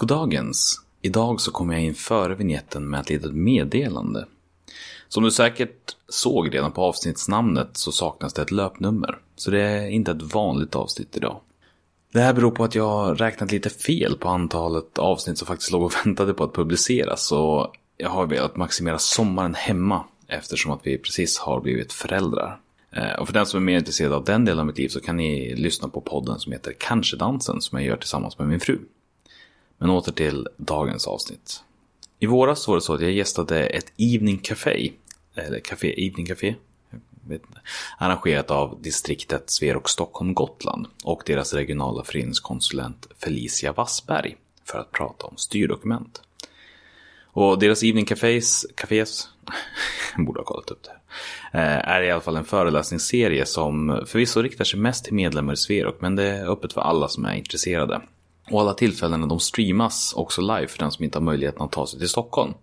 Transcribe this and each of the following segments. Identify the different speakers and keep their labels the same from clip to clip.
Speaker 1: Goddagens! Idag så kommer jag in före vignetten med ett litet meddelande. Som du säkert såg redan på avsnittsnamnet så saknas det ett löpnummer. Så det är inte ett vanligt avsnitt idag. Det här beror på att jag har räknat lite fel på antalet avsnitt som faktiskt låg och väntade på att publiceras. Så jag har velat maximera sommaren hemma eftersom att vi precis har blivit föräldrar. Eh, och för den som är mer intresserad av den delen av mitt liv så kan ni lyssna på podden som heter Kanske dansen som jag gör tillsammans med min fru. Men åter till dagens avsnitt. I våras var det så att jag gästade ett Evening Café, eller Café Evening Café, arrangerat av distriktet Sverok Stockholm Gotland och deras regionala föreningskonsulent Felicia Wassberg för att prata om styrdokument. Och deras Evening Cafés, cafés borde ha kollat upp det här, eh, är i alla fall en föreläsningsserie som förvisso riktar sig mest till medlemmar i Sverok men det är öppet för alla som är intresserade. Och alla tillfällena de streamas också live för den som inte har möjligheten att ta sig till Stockholm.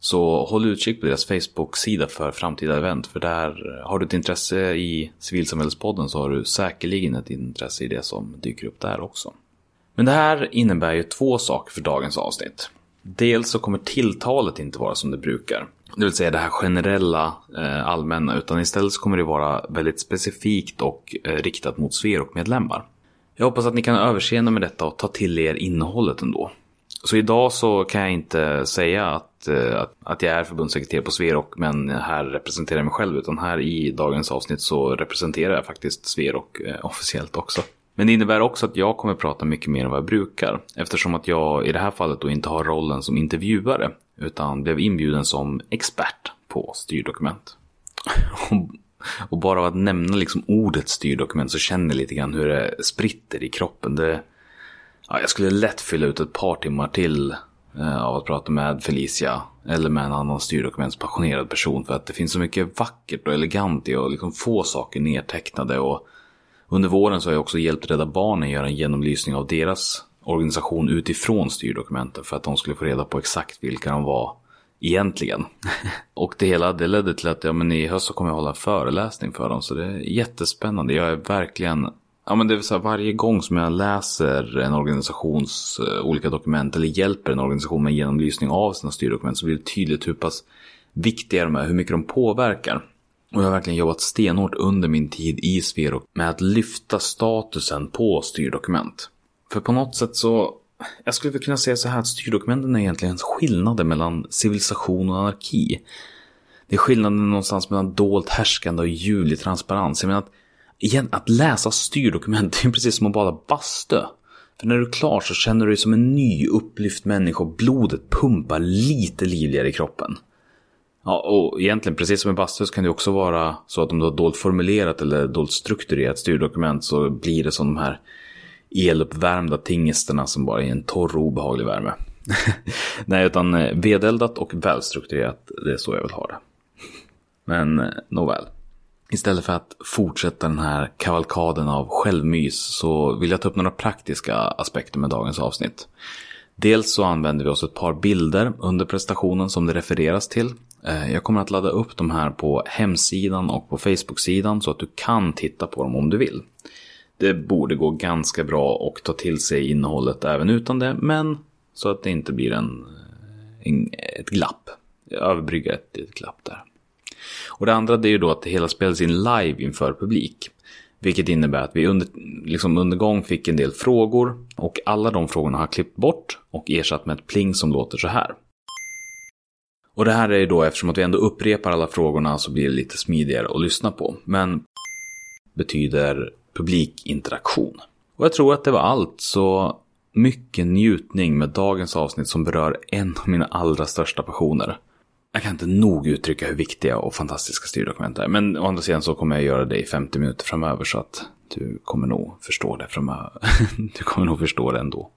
Speaker 1: Så håll utkik på deras Facebook-sida för framtida event. För där eh, har du ett intresse i Civilsamhällespodden så har du säkerligen ett intresse i det som dyker upp där också. Men det här innebär ju två saker för dagens avsnitt. Dels så kommer tilltalet inte vara som det brukar. Det vill säga det här generella eh, allmänna. Utan istället så kommer det vara väldigt specifikt och eh, riktat mot Sverok-medlemmar. Jag hoppas att ni kan överseende med detta och ta till er innehållet ändå. Så idag så kan jag inte säga att, eh, att, att jag är förbundssekreterare på Sverok men här representerar jag mig själv. Utan här i dagens avsnitt så representerar jag faktiskt Sverok eh, officiellt också. Men det innebär också att jag kommer prata mycket mer än vad jag brukar. Eftersom att jag i det här fallet då inte har rollen som intervjuare. Utan blev inbjuden som expert på styrdokument. Och bara av att nämna liksom ordet styrdokument så känner jag lite grann hur det spritter i kroppen. Det, ja, jag skulle lätt fylla ut ett par timmar till eh, av att prata med Felicia eller med en annan styrdokumentspassionerad person. För att det finns så mycket vackert och elegant i att liksom få saker nedtecknade. Och under våren så har jag också hjälpt Rädda Barnen göra en genomlysning av deras organisation utifrån styrdokumenten. För att de skulle få reda på exakt vilka de var egentligen. och det hela det ledde till att ja, men i höst så kommer jag hålla en föreläsning för dem. Så det är jättespännande. Jag är verkligen Ja men det vill säga, varje gång som jag läser en organisations eh, olika dokument eller hjälper en organisation med genomlysning av sina styrdokument så blir det tydligt hur pass viktiga de är, hur mycket de påverkar. Och jag har verkligen jobbat stenhårt under min tid i Sverok med att lyfta statusen på styrdokument. För på något sätt så jag skulle väl kunna säga så här att styrdokumenten är egentligen skillnaden mellan civilisation och anarki. Det är skillnaden någonstans mellan dolt härskande och ljuvlig transparens. Jag menar att, igen, att läsa styrdokument är precis som att bada bastu. För när du är klar så känner du dig som en ny upplyft människa och blodet pumpar lite livligare i kroppen. Ja, och egentligen precis som i bastu så kan det också vara så att om du har dolt formulerat eller dolt strukturerat styrdokument så blir det som de här eluppvärmda tingesterna som bara är en torr och obehaglig värme. Nej, utan eh, vedeldat och välstrukturerat, det är så jag vill ha det. Men eh, nåväl. Istället för att fortsätta den här kavalkaden av självmys så vill jag ta upp några praktiska aspekter med dagens avsnitt. Dels så använder vi oss ett par bilder under prestationen som det refereras till. Eh, jag kommer att ladda upp de här på hemsidan och på Facebook-sidan så att du kan titta på dem om du vill. Det borde gå ganska bra att ta till sig innehållet även utan det, men så att det inte blir en, eh, en ett glapp. Överbrygga ett, ett glapp där. Och det andra det är ju då att det hela spelas in live inför publik. Vilket innebär att vi under, liksom under gång fick en del frågor och alla de frågorna har klippt bort och ersatt med ett pling som låter så här. Och det här är ju då eftersom att vi ändå upprepar alla frågorna så blir det lite smidigare att lyssna på. Men betyder publikinteraktion. Och jag tror att det var allt, så mycket njutning med dagens avsnitt som berör en av mina allra största passioner. Jag kan inte nog uttrycka hur viktiga och fantastiska styrdokument är. Men å andra sidan så kommer jag göra det i 50 minuter framöver så att du kommer nog förstå det framöver. du kommer nog förstå det ändå.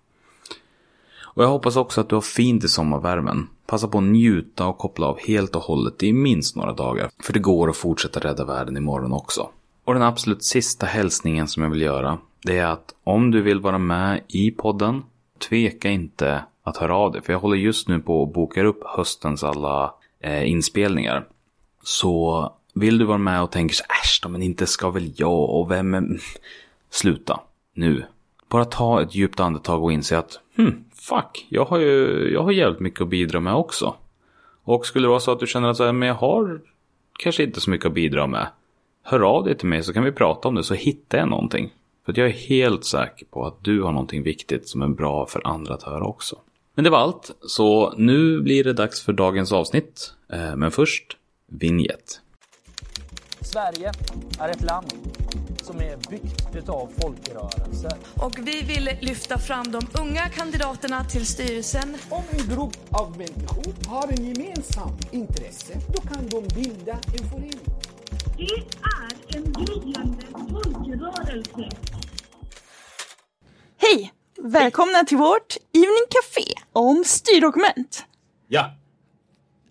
Speaker 1: Och jag hoppas också att du har fint i sommarvärmen. Passa på att njuta och koppla av helt och hållet i minst några dagar. För det går att fortsätta rädda världen imorgon också. Och den absolut sista hälsningen som jag vill göra, det är att om du vill vara med i podden, tveka inte att höra av dig. För jag håller just nu på att boka upp höstens alla eh, inspelningar. Så vill du vara med och tänker så äsch då, men inte ska väl jag och vem är... Sluta, nu. Bara ta ett djupt andetag och inse att
Speaker 2: Hmm, fuck, jag har ju jag har jävligt mycket att bidra med också. Och skulle det vara så att du känner att så här, men jag har kanske inte så mycket att bidra med. Hör av dig till mig så kan vi prata om det så hittar jag någonting. För jag är helt säker på att du har någonting viktigt som är bra för andra att höra också. Men det var allt, så nu blir det dags för dagens avsnitt. Eh, men först, vignett.
Speaker 3: Sverige är ett land som är byggt utav folkrörelser.
Speaker 4: Och vi vill lyfta fram de unga kandidaterna till styrelsen.
Speaker 5: Om en grupp av människor har en gemensam intresse, då kan de bilda en förening.
Speaker 6: Det är en gryende folkrörelse.
Speaker 7: Hej! Välkomna till vårt Evening Café om styrdokument.
Speaker 2: Ja,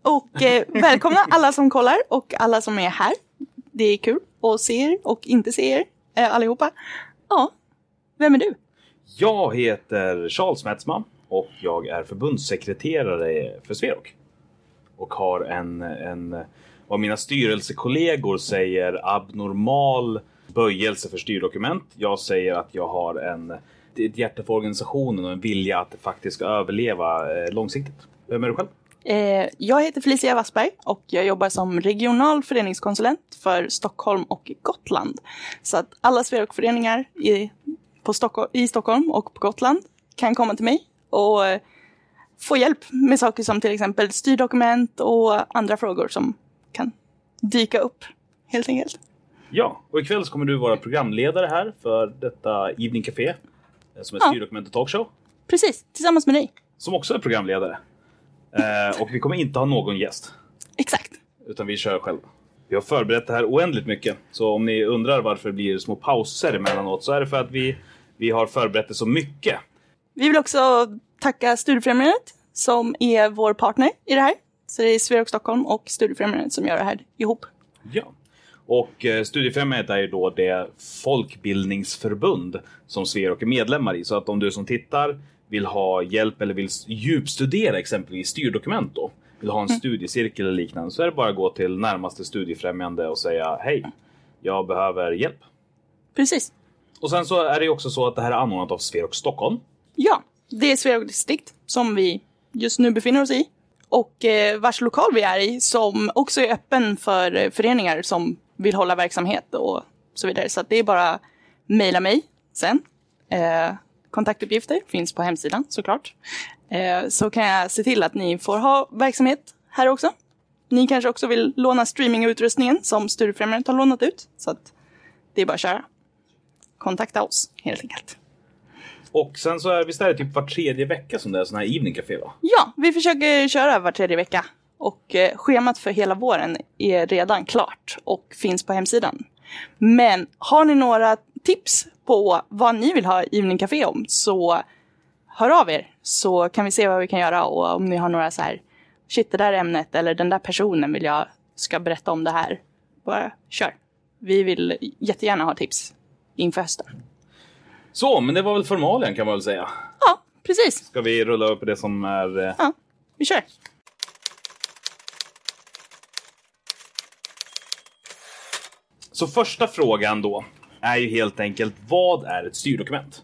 Speaker 7: Och eh, välkomna alla som kollar och alla som är här. Det är kul att se er och inte se er eh, allihopa. Ja, vem är du?
Speaker 2: jag heter Charles Metzman och jag är förbundssekreterare för Sverok. Och har en, en, vad mina styrelsekollegor säger, abnormal böjelse för styrdokument. Jag säger att jag har en, ett hjärta för organisationen och en vilja att det faktiskt ska överleva eh, långsiktigt. Vem är du själv?
Speaker 7: Eh, jag heter Felicia Wassberg och jag jobbar som regional föreningskonsulent för Stockholm och Gotland. Så att alla Sverokföreningar i, på Stockholm, i Stockholm och på Gotland kan komma till mig och eh, få hjälp med saker som till exempel styrdokument och andra frågor som kan dyka upp helt enkelt.
Speaker 2: Ja, och ikväll så kommer du vara programledare här för detta Evening Café. eh, Som är
Speaker 7: Ja.
Speaker 2: styrdokument och talkshow.
Speaker 7: Precis, tillsammans med dig.
Speaker 2: Som också är programledare. Eh, och vi kommer inte ha någon gäst.
Speaker 7: Exakt.
Speaker 2: Utan vi kör själva. Vi har förberett det här oändligt mycket. Så om ni undrar varför det blir små pauser emellanåt så är det för att vi, vi har förberett det så mycket.
Speaker 7: Vi vill också tacka Studiefrämjandet som är vår partner i det här. Så det är Sverok Stockholm och Studiefrämjandet som gör det här ihop.
Speaker 2: Ja. Och eh, Studiefrämjandet är ju då det folkbildningsförbund som Sverok är medlemmar i. Så att om du som tittar vill ha hjälp eller vill djupstudera exempelvis styrdokument då, vill ha en studiecirkel eller liknande, så är det bara att gå till närmaste studiefrämjande och säga hej, jag behöver hjälp.
Speaker 7: Precis.
Speaker 2: Och sen så är det ju också så att det här är anordnat av Sverok Stockholm.
Speaker 7: Ja, det är Sverok distrikt som vi just nu befinner oss i. Och eh, vars lokal vi är i som också är öppen för eh, föreningar som vill hålla verksamhet och så vidare. Så att det är bara mejla mig sen. Eh, kontaktuppgifter finns på hemsidan såklart. Eh, så kan jag se till att ni får ha verksamhet här också. Ni kanske också vill låna streamingutrustningen som Studiefrämjandet har lånat ut. Så att det är bara att köra. Kontakta oss helt enkelt.
Speaker 2: Och sen så är visst är det typ var tredje vecka som det är sån här evening café va?
Speaker 7: Ja, vi försöker köra var tredje vecka. Och eh, schemat för hela våren är redan klart och finns på hemsidan. Men har ni några tips på vad ni vill ha Evening Café om så hör av er så kan vi se vad vi kan göra och om ni har några så här shit det där ämnet eller den där personen vill jag ska berätta om det här. Bara kör. Vi vill jättegärna ha tips inför hösten.
Speaker 2: Så, men det var väl formalien kan man väl säga.
Speaker 7: Ja, precis.
Speaker 2: Ska vi rulla upp det som är... eh,
Speaker 7: Ja, vi kör.
Speaker 2: Så första frågan då är ju helt enkelt, vad är ett styrdokument?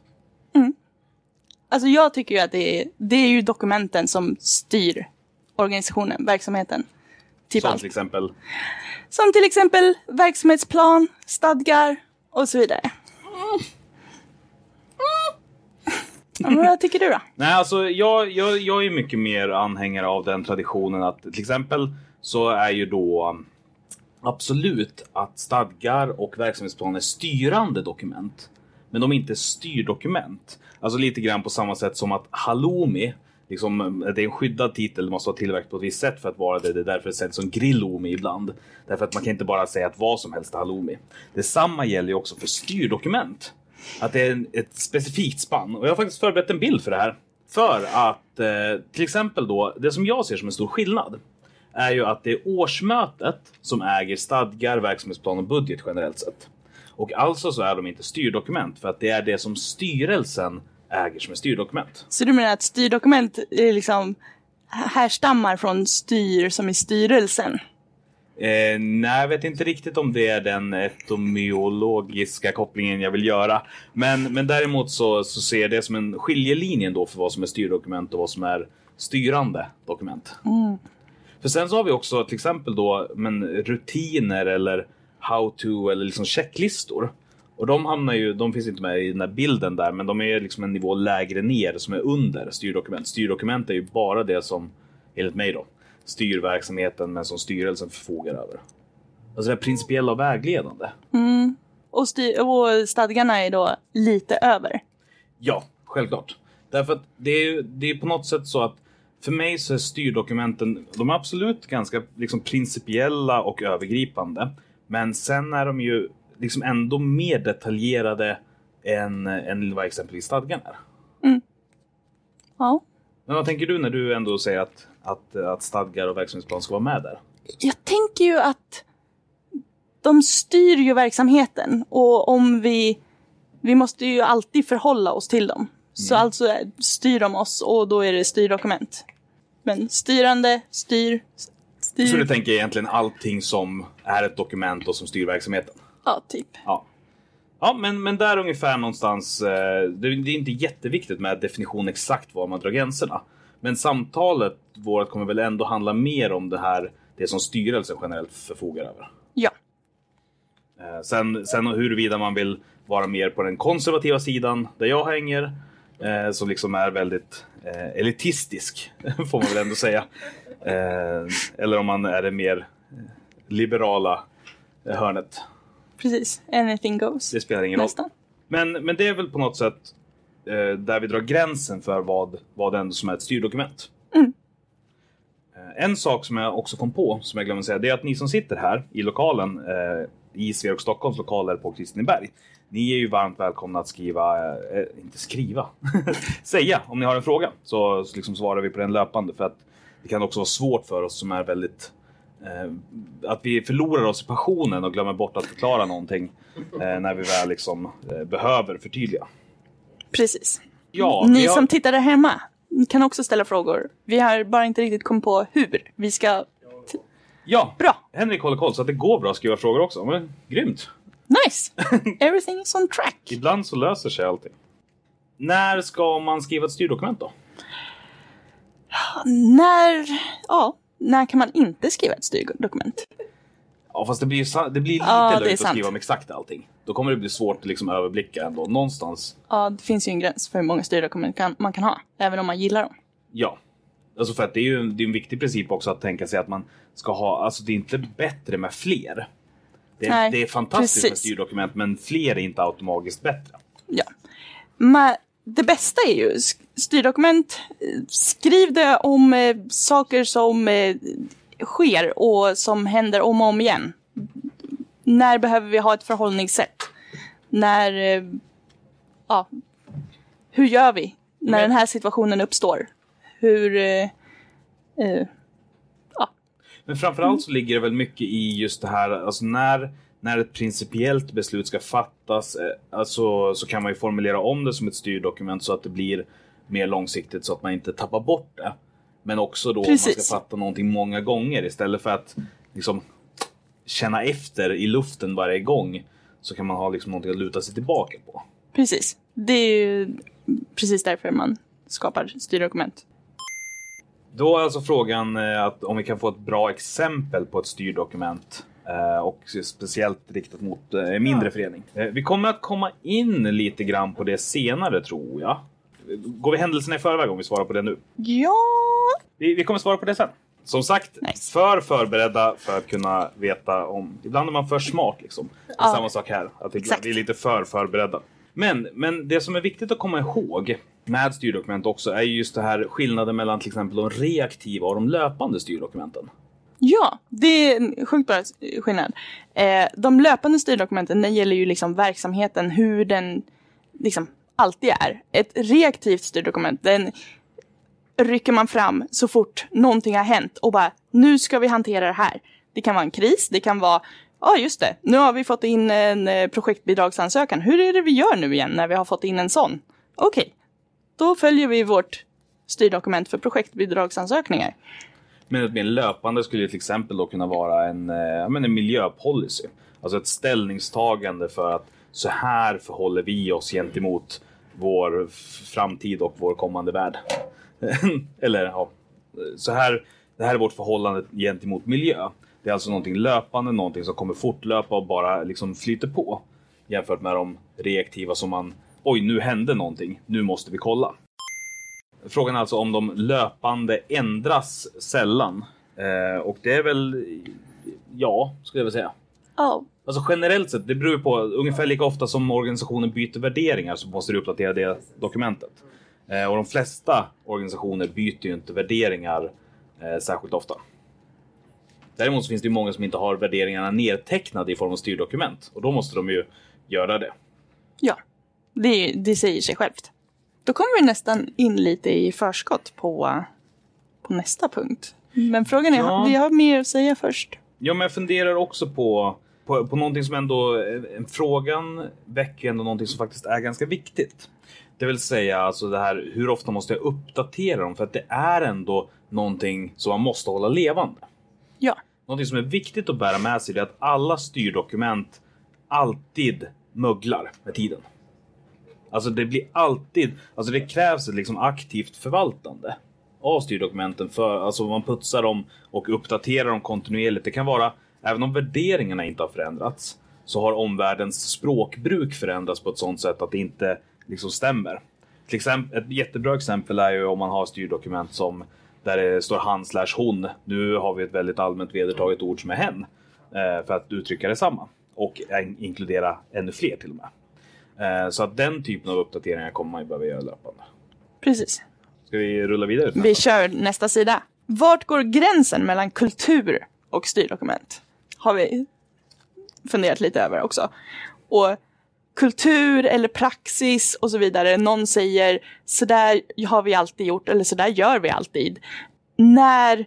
Speaker 7: Alltså jag tycker ju att det är, det är ju dokumenten som styr organisationen, verksamheten. Typ
Speaker 2: Som
Speaker 7: allt.
Speaker 2: till exempel...
Speaker 7: Som till exempel verksamhetsplan, stadgar och så vidare. Ja, men vad tycker du då?
Speaker 2: Nej, alltså jag, jag, jag är mycket mer anhängare av den traditionen att till exempel så är ju då um, absolut att stadgar och verksamhetsplaner styrande dokument. Men de är inte styrdokument. Alltså lite grann på samma sätt som att halloumi, liksom, det är en skyddad titel, det måste vara tillverkat på ett visst sätt för att vara det. Det är därför det säljs som grillomi ibland. Därför att man kan inte bara säga att vad som helst är halloumi. Detsamma gäller ju också för styrdokument. Att det är en, ett specifikt spann. Och jag har faktiskt förberett en bild för det här. För att eh, till exempel då, det som jag ser som en stor skillnad är ju att det är årsmötet som äger stadgar, verksamhetsplan och budget generellt sett. Och alltså så är de inte styrdokument för att det är det som styrelsen äger som är styrdokument.
Speaker 7: Så du menar att styrdokument är liksom härstammar från styr som i styrelsen?
Speaker 2: Eh, nej, jag vet inte riktigt om det är den etymologiska kopplingen jag vill göra. Men, men däremot så, så ser jag det som en skiljelinje då för vad som är styrdokument och vad som är styrande dokument. För sen så har vi också till exempel då men, rutiner eller how to eller liksom checklistor. Och de hamnar ju, de finns inte med i den här bilden där, men de är liksom en nivå lägre ner som är under styrdokument. Styrdokument är ju bara det som, enligt mig då, styr verksamheten men som styrelsen förfogar över. Alltså det är principiella och vägledande.
Speaker 7: Och, styr, och stadgarna är då lite över.
Speaker 2: Ja, självklart. Därför att det är, det är på något sätt så att för mig så är styrdokumenten, de är absolut ganska liksom principiella och övergripande. Men sen är de ju liksom ändå mer detaljerade än, än vad exempelvis stadgan är.
Speaker 7: Ja.
Speaker 2: Men vad tänker du när du ändå säger att, att, att stadgar och verksamhetsplan ska vara med där?
Speaker 7: Jag tänker ju att de styr ju verksamheten och om vi, vi måste ju alltid förhålla oss till dem. Så alltså styr de oss och då är det styrdokument. Men styrande, styr, styr.
Speaker 2: Så du tänker egentligen allting som är ett dokument och som styr verksamheten?
Speaker 7: Ja, typ.
Speaker 2: Ja. Ja, men, men där ungefär någonstans. Eh, det, det är inte jätteviktigt med definition exakt var man drar gränserna. Men samtalet vårt kommer väl ändå handla mer om det här, det som styrelsen generellt förfogar över.
Speaker 7: Ja.
Speaker 2: Eh, sen, sen huruvida man vill vara mer på den konservativa sidan, där jag hänger, eh, som liksom är väldigt eh, elitistisk, får man väl ändå säga. Eh, eller om man är det mer liberala hörnet.
Speaker 7: Precis. Anything goes.
Speaker 2: Det spelar ingen roll.
Speaker 7: Nästan.
Speaker 2: Men, men det är väl på något sätt eh, där vi drar gränsen för vad, vad ändå som är ett styrdokument. Eh, en sak som jag också kom på, som jag glömde säga, det är att ni som sitter här i lokalen, eh, i Sverok Stockholms lokaler på Kristineberg, ni är ju varmt välkomna att skriva, eh, inte skriva, säga om ni har en fråga. Så, så liksom svarar vi på den löpande för att det kan också vara svårt för oss som är väldigt eh, att vi förlorar oss i passionen och glömmer bort att förklara någonting eh, när vi väl liksom eh, behöver förtydliga.
Speaker 7: Precis.
Speaker 2: Ja,
Speaker 7: Ni
Speaker 2: har-
Speaker 7: som tittar där hemma kan också ställa frågor. Vi har bara inte riktigt kommit på hur vi ska...
Speaker 2: Ja,
Speaker 7: Bra.
Speaker 2: Henrik håller koll så att det går bra att skriva frågor också. Men, grymt!
Speaker 7: Nice! Everything is on track.
Speaker 2: Ibland så löser sig allting. När ska man skriva ett styrdokument då?
Speaker 7: När... Ja, när kan man inte skriva ett styrdokument?
Speaker 2: Ja, fast det blir, det blir lite
Speaker 7: Ja,
Speaker 2: löjligt att
Speaker 7: sant.
Speaker 2: skriva om exakt allting. Då kommer det bli svårt att liksom överblicka ändå. Någonstans,
Speaker 7: Ja, det finns ju en gräns för hur många styrdokument kan, man kan ha. Även om man gillar dem.
Speaker 2: ja. Alltså för att det är ju en, det är en viktig princip också att tänka sig att man ska ha, alltså det är inte bättre med fler. Det är,
Speaker 7: Nej,
Speaker 2: det är fantastiskt med
Speaker 7: precis.
Speaker 2: styrdokument men fler är inte automatiskt bättre.
Speaker 7: Ja. Men det bästa är ju styrdokument. Skriv det om eh, saker som eh, sker och som händer om och om igen. När behöver vi ha ett förhållningssätt? När... Eh, ja. Hur gör vi när
Speaker 2: Men-
Speaker 7: den här situationen uppstår? Hur... Eh, eh,
Speaker 2: Men framförallt så ligger det väl mycket i just det här, alltså när, när ett principiellt beslut ska fattas, eh, alltså, så kan man ju formulera om det som ett styrdokument så att det blir mer långsiktigt så att man inte tappar bort det. Men också då om man
Speaker 7: Precis.
Speaker 2: ska fatta någonting många gånger istället för att liksom känna efter i luften varje gång så kan man ha liksom någonting att luta sig tillbaka på.
Speaker 7: precis. Det är ju precis därför man skapar styrdokument.
Speaker 2: Då är alltså frågan eh, att om vi kan få ett bra exempel på ett styrdokument och speciellt riktat mot eh, mindre förening. Eh, Vi kommer att komma in lite grann på det senare tror jag. Går vi händelserna i förväg om vi svarar på det nu?
Speaker 7: Ja,
Speaker 2: Vi, vi kommer svara på det sen. Som sagt,
Speaker 7: Nice.
Speaker 2: för förberedda för att kunna veta om... Ibland är man för smart liksom.
Speaker 7: Ja.
Speaker 2: samma sak här. Att vi är lite för förberedda. Men, men det som är viktigt att komma ihåg med styrdokument också är ju just det här skillnaden mellan till exempel de reaktiva och de löpande styrdokumenten.
Speaker 7: Ja, det är en sjukt bra skillnad. Eh, de löpande styrdokumenten, den gäller ju liksom verksamheten, hur den liksom alltid är. Ett reaktivt styrdokument, den rycker man fram så fort någonting har hänt och bara, nu ska vi hantera det här. Det kan vara en kris, det kan vara, ja just det, nu har vi fått in en eh, projektbidragsansökan. Hur är det vi gör nu igen när vi har fått in en sån? Okej, då följer vi vårt styrdokument för projektbidragsansökningar.
Speaker 2: Men ett mer löpande skulle till exempel då kunna vara en, eh, men en miljöpolicy. Alltså ett ställningstagande för att så här förhåller vi oss gentemot vår framtid och vår kommande värld. Eller ja, så här, det här är vårt förhållande gentemot miljö. Det är alltså någonting löpande, någonting som kommer fortlöpa och bara liksom flyter på. Jämfört med de reaktiva som man, oj nu hände någonting, nu måste vi kolla. Frågan är alltså om de löpande ändras sällan. Eh, och det är väl, ja, skulle jag vilja säga.
Speaker 7: Ja,
Speaker 2: Alltså generellt sett, det beror på ungefär lika ofta som organisationen byter värderingar så måste du uppdatera det dokumentet. Eh, och de flesta organisationer byter ju inte värderingar eh, särskilt ofta. Däremot finns det många som inte har värderingarna nedtecknade i form av styrdokument och då måste de ju göra det.
Speaker 7: ja. Det, det säger sig självt. Då kommer vi nästan in lite i förskott på, på nästa punkt. Men frågan är,
Speaker 2: Ja.
Speaker 7: vi har mer att säga först.
Speaker 2: Ja, men jag funderar också på, på, på någonting som ändå, en frågan väcker ändå någonting som faktiskt är ganska viktigt. Det vill säga alltså det här, hur ofta måste jag uppdatera dem? För att det är ändå någonting som man måste hålla levande.
Speaker 7: Ja,
Speaker 2: Någonting som är viktigt att bära med sig är att alla styrdokument alltid möglar med tiden. Alltså det blir alltid, alltså det krävs ett liksom aktivt förvaltande av styrdokumenten för, alltså man putsar dem och uppdaterar dem kontinuerligt. Det kan vara, även om värderingarna inte har förändrats, så har omvärldens språkbruk förändrats på ett sådant sätt att det inte liksom stämmer. Till exempel, ett jättebra exempel är ju om man har styrdokument som där det står han slash hon. Nu har vi ett väldigt allmänt vedertaget ord som är hen. Eh, för att uttrycka detsamma. Och inkludera ännu fler till och med. Eh, så att den typen av uppdateringar kommer man ju behöva göra löpande.
Speaker 7: precis.
Speaker 2: Ska vi rulla vidare?
Speaker 7: Vi
Speaker 2: nästa?
Speaker 7: kör nästa sida. Vart går gränsen mellan kultur och styrdokument? Har vi funderat lite över också. Och kultur eller praxis och så vidare. Någon säger så där har vi alltid gjort eller så där gör vi alltid. När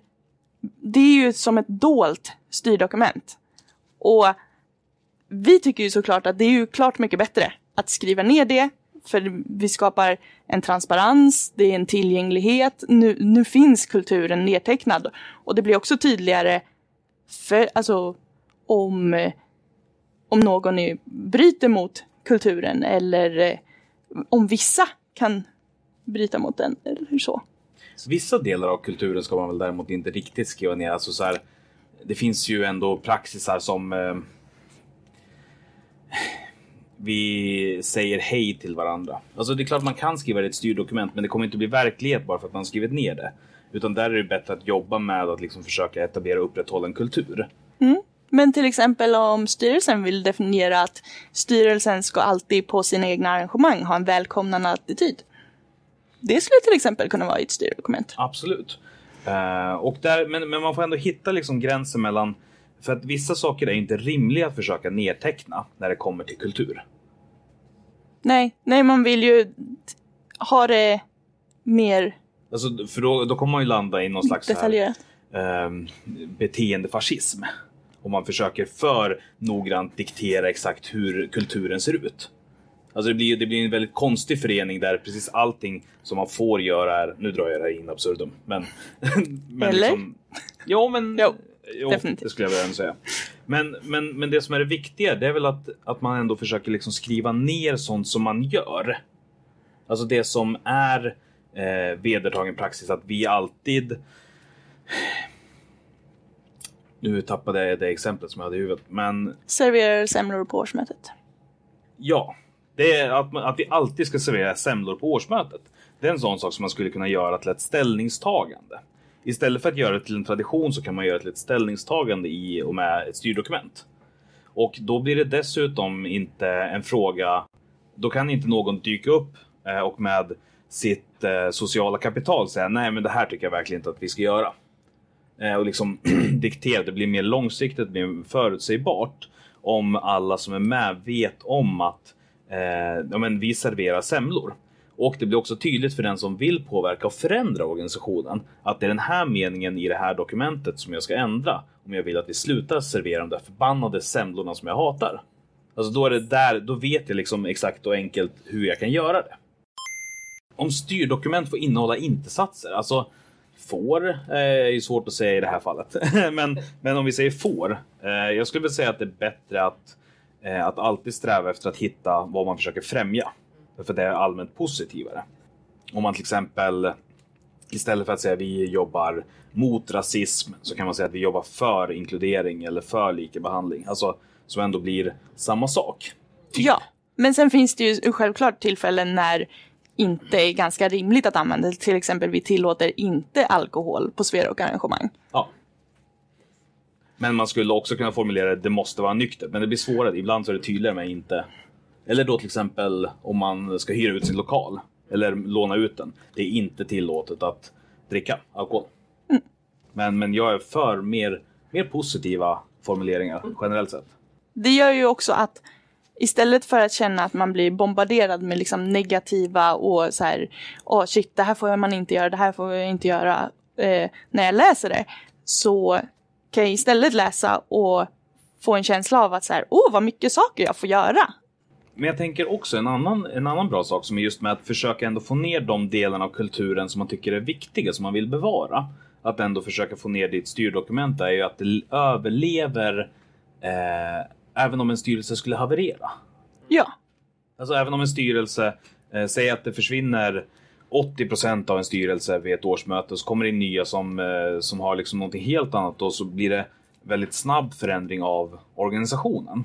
Speaker 7: det är ju som ett dolt styrdokument. Och vi tycker ju såklart att det är ju klart mycket bättre att skriva ner det. För vi skapar en transparens, det är en tillgänglighet. Nu, nu finns kulturen nedtecknad. Och det blir också tydligare för, alltså, om, om någon är, bryter mot kulturen eller eh, om vissa kan bryta mot den eller så.
Speaker 2: Vissa delar av kulturen ska man väl däremot inte riktigt skriva ner. Alltså så här, det finns ju ändå praxisar som eh, vi säger hej till varandra. Alltså det är klart man kan skriva det i ett styrdokument men det kommer inte bli verklighet bara för att man skrivit ner det. Utan där är det bättre att jobba med att liksom försöka etablera och upprätthålla en kultur.
Speaker 7: Men till exempel om styrelsen vill definiera att styrelsen ska alltid på sina egna arrangemang ha en välkomnande attityd. Det skulle till exempel kunna vara i ett styrdokument.
Speaker 2: Absolut. Eh, och där, men, men man får ändå hitta liksom gränsen mellan... För att vissa saker är inte rimliga att försöka nedteckna när det kommer till kultur.
Speaker 7: Nej, nej man vill ju ha det mer
Speaker 2: Alltså, för då, då kommer man ju landa i någon slags här, ehm, beteendefascism. Om man försöker för noggrant diktera exakt hur kulturen ser ut. Alltså det blir, det blir en väldigt konstig förening där precis allting som man får göra är, nu drar jag det här in absurdum, men... men
Speaker 7: Eller?
Speaker 2: jo men...
Speaker 7: Jo,
Speaker 2: jo,
Speaker 7: definitivt.
Speaker 2: det skulle jag vilja säga. Men, men, men det som är det viktiga, det är väl att, att man ändå försöker liksom skriva ner sånt som man gör. Alltså det som är eh, vedertagen praxis, att vi alltid nu tappade jag det exemplet som jag hade i huvudet. Men
Speaker 7: Serverar semlor på årsmötet.
Speaker 2: ja, det är att, man, att vi alltid ska servera semlor på årsmötet. Det är en sån sak som man skulle kunna göra till ett ställningstagande. Istället för att göra det till en tradition så kan man göra det till ett ställningstagande i och med ett styrdokument. Och då blir det dessutom inte en fråga. Då kan inte någon dyka upp eh, och med sitt eh, sociala kapital säga nej, men det här tycker jag verkligen inte att vi ska göra. Eh, och liksom diktera. Det blir mer långsiktigt, mer förutsägbart om alla som är med vet om att eh, ja, men vi serverar semlor. Och det blir också tydligt för den som vill påverka och förändra organisationen att det är den här meningen i det här dokumentet som jag ska ändra om jag vill att vi slutar servera de där förbannade semlorna som jag hatar. Alltså då är det där, då vet jag liksom exakt och enkelt hur jag kan göra det. Om styrdokument får innehålla inte-satser, alltså Får eh, är ju svårt att säga i det här fallet. men, men om vi säger får. Eh, jag skulle vilja säga att det är bättre att, eh, att alltid sträva efter att hitta vad man försöker främja. För det är allmänt positivare. Om man till exempel istället för att säga att vi jobbar mot rasism så kan man säga att vi jobbar för inkludering eller för likabehandling. Alltså som ändå blir samma sak.
Speaker 7: Ja, men sen finns det ju självklart tillfällen när inte är ganska rimligt att använda. Till exempel vi tillåter inte alkohol på Sverok-arrangemang.
Speaker 2: Ja. Men man skulle också kunna formulera det, det måste vara nyktert. Men det blir svårare. Ibland så är det tydligare med inte. Eller då till exempel om man ska hyra ut sin lokal. Eller låna ut den. Det är inte tillåtet att dricka alkohol. Men, men jag är för mer, mer positiva formuleringar generellt sett.
Speaker 7: Det gör ju också att istället för att känna att man blir bombarderad med liksom negativa och så här, åh shit, det här får man inte göra, det här får jag inte göra, eh, när jag läser det, så kan jag istället läsa och få en känsla av att så här, åh vad mycket saker jag får göra.
Speaker 2: Men jag tänker också en annan, en annan bra sak som är just med att försöka ändå få ner de delarna av kulturen som man tycker är viktiga, som man vill bevara. Att ändå försöka få ner ditt styrdokument är ju att det överlever eh, även om en styrelse skulle haverera.
Speaker 7: Ja,
Speaker 2: Alltså även om en styrelse, eh, säger att det försvinner 80% av en styrelse vid ett årsmöte så kommer det in nya som, eh, som har liksom någonting helt annat och så blir det väldigt snabb förändring av organisationen.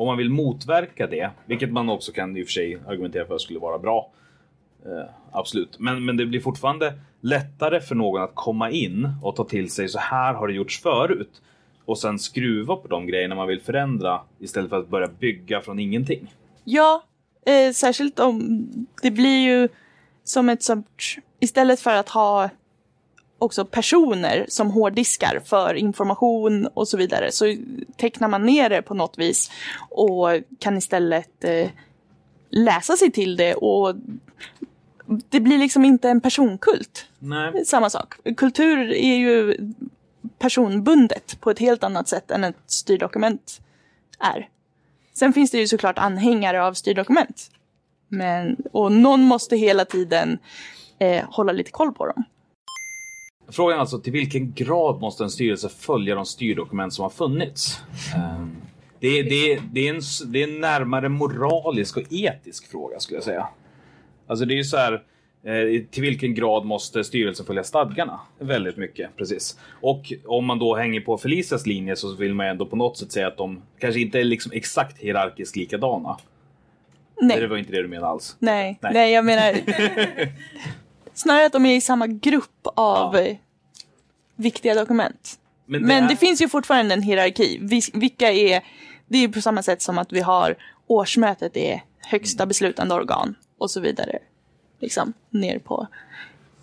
Speaker 2: Om man vill motverka det, vilket man också kan i och för sig argumentera för skulle vara bra. Eh, absolut, men, men det blir fortfarande lättare för någon att komma in och ta till sig så här har det gjorts förut. Och sen skruva på de grejerna man vill förändra istället för att börja bygga från ingenting.
Speaker 7: Ja, eh, särskilt om det blir ju som ett sånt istället för att ha också personer som hårddiskar för information och så vidare så tecknar man ner det på något vis och kan istället eh, läsa sig till det och det blir liksom inte en personkult.
Speaker 2: Nej.
Speaker 7: Samma sak. Kultur är ju personbundet på ett helt annat sätt än ett styrdokument är. Sen finns det ju såklart anhängare av styrdokument. Men, och någon måste hela tiden eh, hålla lite koll på dem.
Speaker 2: Frågan är alltså till vilken grad måste en styrelse följa de styrdokument som har funnits? Ehm, Det är, det, det, är en, det är en närmare moralisk och etisk fråga skulle jag säga. Alltså det är ju så här, eh, till vilken grad måste styrelsen följa stadgarna? Väldigt mycket, precis. Och om man då hänger på Felicias linje så vill man ju ändå på något sätt säga att de kanske inte är liksom exakt hierarkiskt likadana.
Speaker 7: Nej.
Speaker 2: Det var inte det du menade alls.
Speaker 7: Nej,
Speaker 2: Nej.
Speaker 7: nej. jag menar snarare att de är i samma grupp av
Speaker 2: Ja.
Speaker 7: viktiga dokument.
Speaker 2: Men det
Speaker 7: Men
Speaker 2: är-
Speaker 7: det finns ju fortfarande en hierarki. Vilka är, det är ju på samma sätt som att vi har årsmötet är högsta beslutande organ och så vidare. Liksom ner på.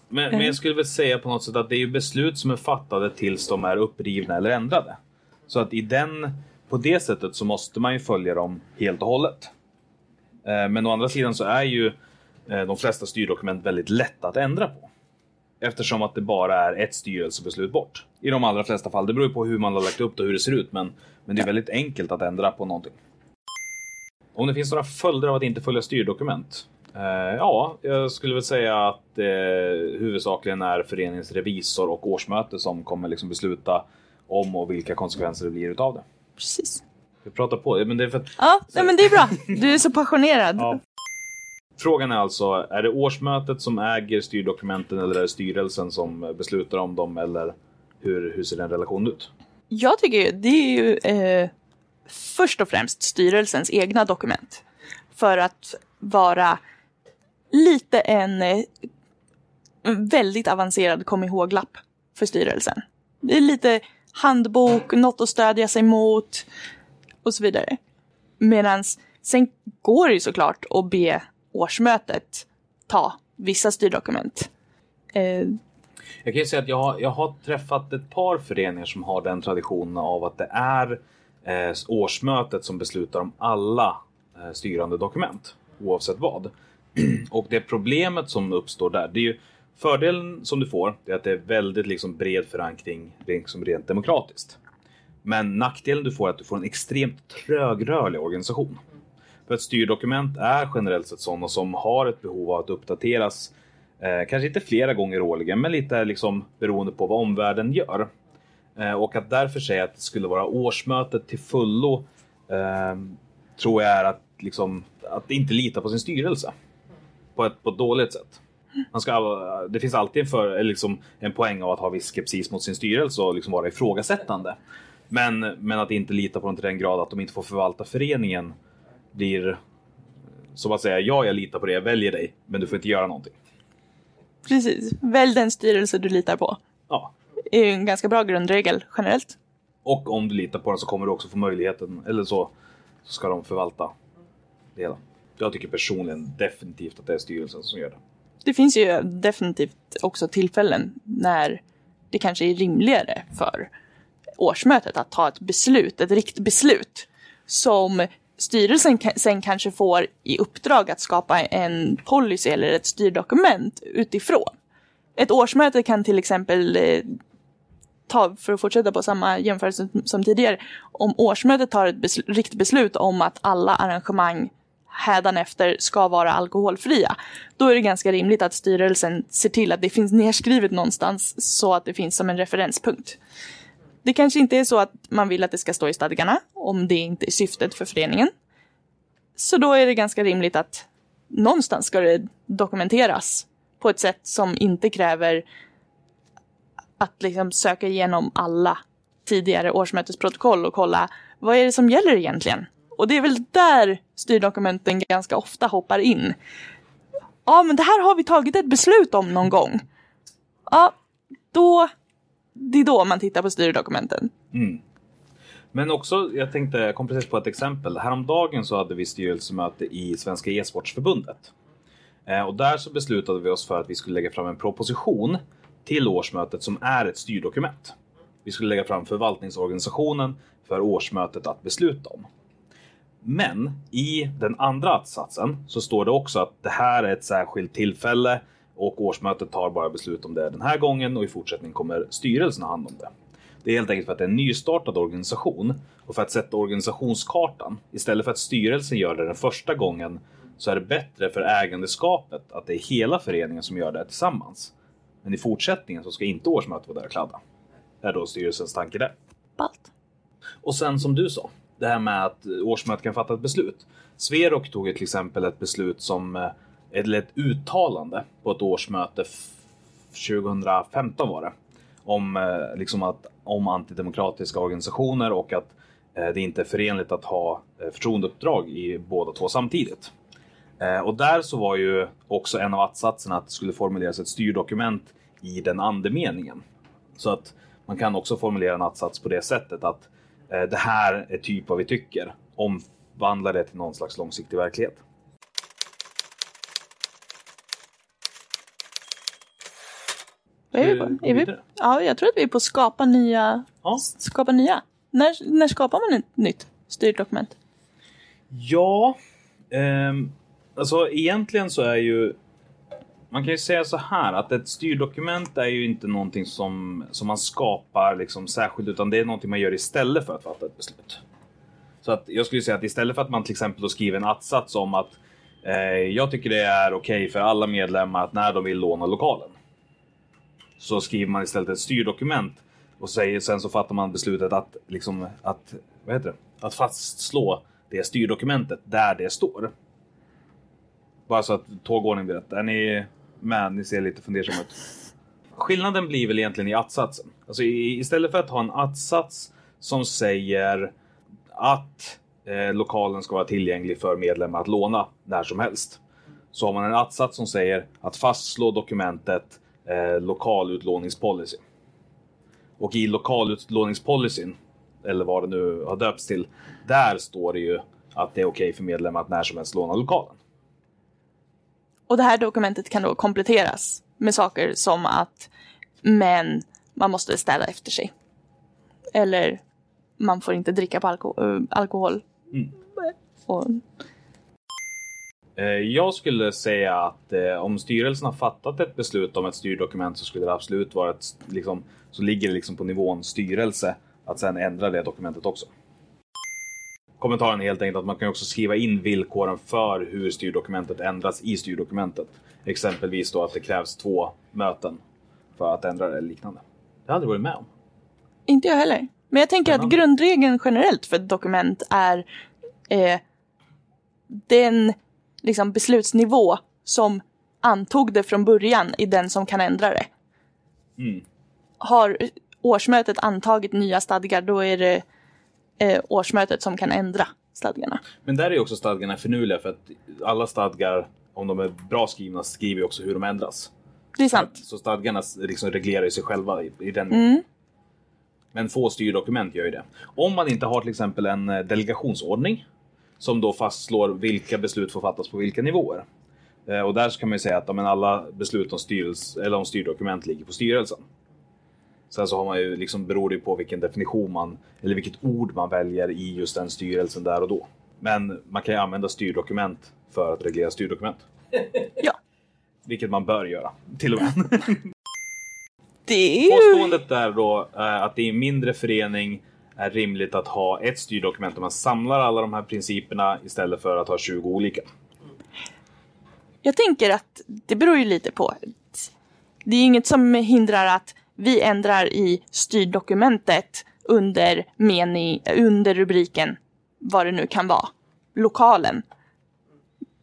Speaker 2: Men, men jag skulle väl säga på något sätt att det är ju beslut som är fattade tills de är upprivna eller ändrade. Så att i den, på det sättet så måste man ju följa dem helt och hållet. Eh, Men å andra sidan så är ju de flesta styrdokument väldigt lätta att ändra på. Eftersom att det bara är ett styrelsebeslut bort. I de allra flesta fall. Det beror på hur man har lagt upp det och hur det ser ut. Men, men det är väldigt enkelt att ändra på någonting. Om det finns några följder av att inte följa styrdokument? Eh, ja, jag skulle väl säga att eh, huvudsakligen är föreningens revisor och årsmöte som kommer liksom besluta om och vilka konsekvenser det blir utav det.
Speaker 7: Precis.
Speaker 2: Vi pratar på, men det är för att
Speaker 7: Ja, nej, men det är bra. Du är så passionerad.
Speaker 2: Ja. Frågan är alltså, är det årsmötet som äger styrdokumenten eller är det styrelsen som beslutar om dem eller hur, hur ser den relationen ut?
Speaker 7: Jag tycker det är ju eh, först och främst styrelsens egna dokument. För att vara lite en eh, väldigt avancerad kom ihåg-lapp för styrelsen. Det är lite handbok, något att stödja sig mot och så vidare. Medan sen går det ju såklart att be årsmötet ta vissa styrdokument. Eh,
Speaker 2: Jag kan ju säga att jag har, jag har träffat ett par föreningar som har den traditionen av att det är eh, årsmötet som beslutar om alla eh, styrande dokument, oavsett vad. Och det problemet som uppstår där, det är ju fördelen som du får, det är att det är väldigt liksom bred förankring liksom rent demokratiskt. Men nackdelen du får är att du får en extremt trögrörlig organisation. För att styrdokument är generellt sett sådana som har ett behov av att uppdateras Eh, kanske inte flera gånger årligen, men lite liksom beroende på vad omvärlden gör. Eh, och att därför säga att det skulle vara årsmötet till fullo eh, tror jag är att, liksom, att inte lita på sin styrelse. På ett, på ett dåligt sätt. Man ska, eh, det finns alltid en, för, liksom en poäng av att ha viss skepsis mot sin styrelse och liksom vara ifrågasättande. Men, men att inte lita på dem till den grad att de inte får förvalta föreningen blir som att säga ja, jag litar på dig, jag väljer dig, men du får inte göra någonting.
Speaker 7: Precis. Välj den styrelse du litar på.
Speaker 2: Ja,
Speaker 7: Det är ju en ganska bra grundregel generellt.
Speaker 2: och om du litar på den så kommer du också få möjligheten, eller så, så ska de förvalta det hela. Jag tycker personligen definitivt att det är styrelsen som gör det.
Speaker 7: Det finns ju definitivt också tillfällen när det kanske är rimligare för årsmötet att ta ett beslut, ett riktigt beslut som styrelsen sen kanske får i uppdrag att skapa en policy eller ett styrdokument utifrån. Ett årsmöte kan till exempel eh, ta, för att fortsätta på samma jämförelse som tidigare, om årsmötet tar ett besl- riktigt beslut om att alla arrangemang hädanefter ska vara alkoholfria, då är det ganska rimligt att styrelsen ser till att det finns nedskrivet någonstans så att det finns som en referenspunkt. Det kanske inte är så att man vill att det ska stå i stadgarna, om det inte är syftet för föreningen. Så då är det ganska rimligt att någonstans ska det dokumenteras på ett sätt som inte kräver att liksom söka igenom alla tidigare årsmötesprotokoll och kolla vad är det som gäller egentligen? Och det är väl där styrdokumenten ganska ofta hoppar in. Ja, men det här har vi tagit ett beslut om någon gång. Ja, då... Det är då man tittar på styrdokumenten. Mm.
Speaker 2: Men också, jag tänkte, jag kom precis på ett exempel. Häromdagen så hade vi styrelsemöte i Svenska e-sportsförbundet. Eh, och där så beslutade vi oss för att vi skulle lägga fram en proposition till årsmötet som är ett styrdokument. Vi skulle lägga fram förvaltningsorganisationen för årsmötet att besluta om. Men i den andra att-satsen så står det också att det här är ett särskilt tillfälle och årsmötet tar bara beslut om det den här gången och i fortsättningen kommer styrelsen ha hand om det. Det är helt enkelt för att det är en nystartad organisation och för att sätta organisationskartan. Istället för att styrelsen gör det den första gången så är det bättre för ägandeskapet att det är hela föreningen som gör det tillsammans. Men i fortsättningen så ska inte årsmötet vara där och kladda. Det är då styrelsens tanke där.
Speaker 7: Ballt.
Speaker 2: Och sen som du sa, det här med att årsmötet kan fatta ett beslut. Sverok tog till exempel ett beslut som, eh, eller ett uttalande på ett årsmöte 2015 var det. Om, eh, liksom att, om antidemokratiska organisationer och att eh, det inte är förenligt att ha eh, förtroendeuppdrag i båda två samtidigt. Eh, och där så var ju också en av att-satserna att det skulle formuleras ett styrdokument i den andemeningen. Så att man kan också formulera en att-sats på det sättet att eh, det här är typ vad vi tycker. Omvandla det till någon slags långsiktig verklighet.
Speaker 7: Är vi på? Är vi? Ja, jag tror att vi är på skapa nya.
Speaker 2: Ja.
Speaker 7: Skapa nya. När, när skapar man ett nytt styrdokument?
Speaker 2: Ja, ehm, alltså egentligen så är ju man kan ju säga så här att ett styrdokument är ju inte någonting som, som man skapar liksom särskilt utan det är någonting man gör istället för att fatta ett beslut. Så att jag skulle säga att istället för att man till exempel skriver en att-sats om att eh, jag tycker det är okej för alla medlemmar att när de vill låna lokalen. Så skriver man istället ett styrdokument och säger, sen så fattar man beslutet att, liksom, att, vad heter det? att fastslå det styrdokumentet där det står. Bara så att tågordningen blir rätt. Är ni med? Ni ser lite fundersamma ut. Skillnaden blir väl egentligen i att-satsen. Alltså i, istället för att ha en att-sats som säger att eh, lokalen ska vara tillgänglig för medlemmar att låna när som helst. Så har man en att-sats som säger att fastslå dokumentet eh, lokalutlåningspolicy. Och i lokalutlåningspolicyn, eller vad det nu har döpts till, där står det ju att det är okej för medlemmar att när som helst låna lokalen.
Speaker 7: Och det här dokumentet kan då kompletteras med saker som att men man måste städa efter sig. Eller man får inte dricka på alko- äh, alkohol. Och,
Speaker 2: Eh, Jag skulle säga att eh, om styrelsen har fattat ett beslut om ett styrdokument så skulle det absolut vara ett, liksom, så ligger det liksom på nivån styrelse att sen ändra det dokumentet också. Kommentaren är helt enkelt att man kan också skriva in villkoren för hur styrdokumentet ändras i styrdokumentet. Exempelvis då att det krävs två möten för att ändra det eller liknande. Det har jag varit med om.
Speaker 7: Inte jag heller. Men jag tänker att
Speaker 2: Spännande.
Speaker 7: grundregeln generellt för ett dokument är eh, den liksom, beslutsnivå som antog det från början i den som kan ändra det.
Speaker 2: Mm.
Speaker 7: Har årsmötet antagit nya stadgar då är det eh, årsmötet som kan ändra stadgarna.
Speaker 2: Men där är också stadgarna finurliga för att alla stadgar, om de är bra skrivna, skriver också hur de ändras.
Speaker 7: Det är sant.
Speaker 2: Så stadgarna liksom reglerar sig själva i, i den
Speaker 7: Mm.
Speaker 2: Men få styrdokument gör ju det. Om man inte har till exempel en eh, delegationsordning som då fastslår vilka beslut får fattas på vilka nivåer. Eh, Och där kan man ju säga att ja, alla beslut om, styrelse, eller om styrdokument ligger på styrelsen. Sen så har man ju liksom, beror det på vilken definition man, eller vilket ord man väljer i just den styrelsen där och då. Men man kan ju använda styrdokument för att reglera styrdokument.
Speaker 7: Ja.
Speaker 2: Vilket man bör göra, till och med.
Speaker 7: Det är ju...
Speaker 2: Påståendet där då att det i en mindre förening är rimligt att ha ett styrdokument där man samlar alla de här principerna istället för att ha 20 olika.
Speaker 7: Jag tänker att det beror ju lite på. Det är inget som hindrar att vi ändrar i styrdokumentet under, mening, under rubriken, vad det nu kan vara, lokalen.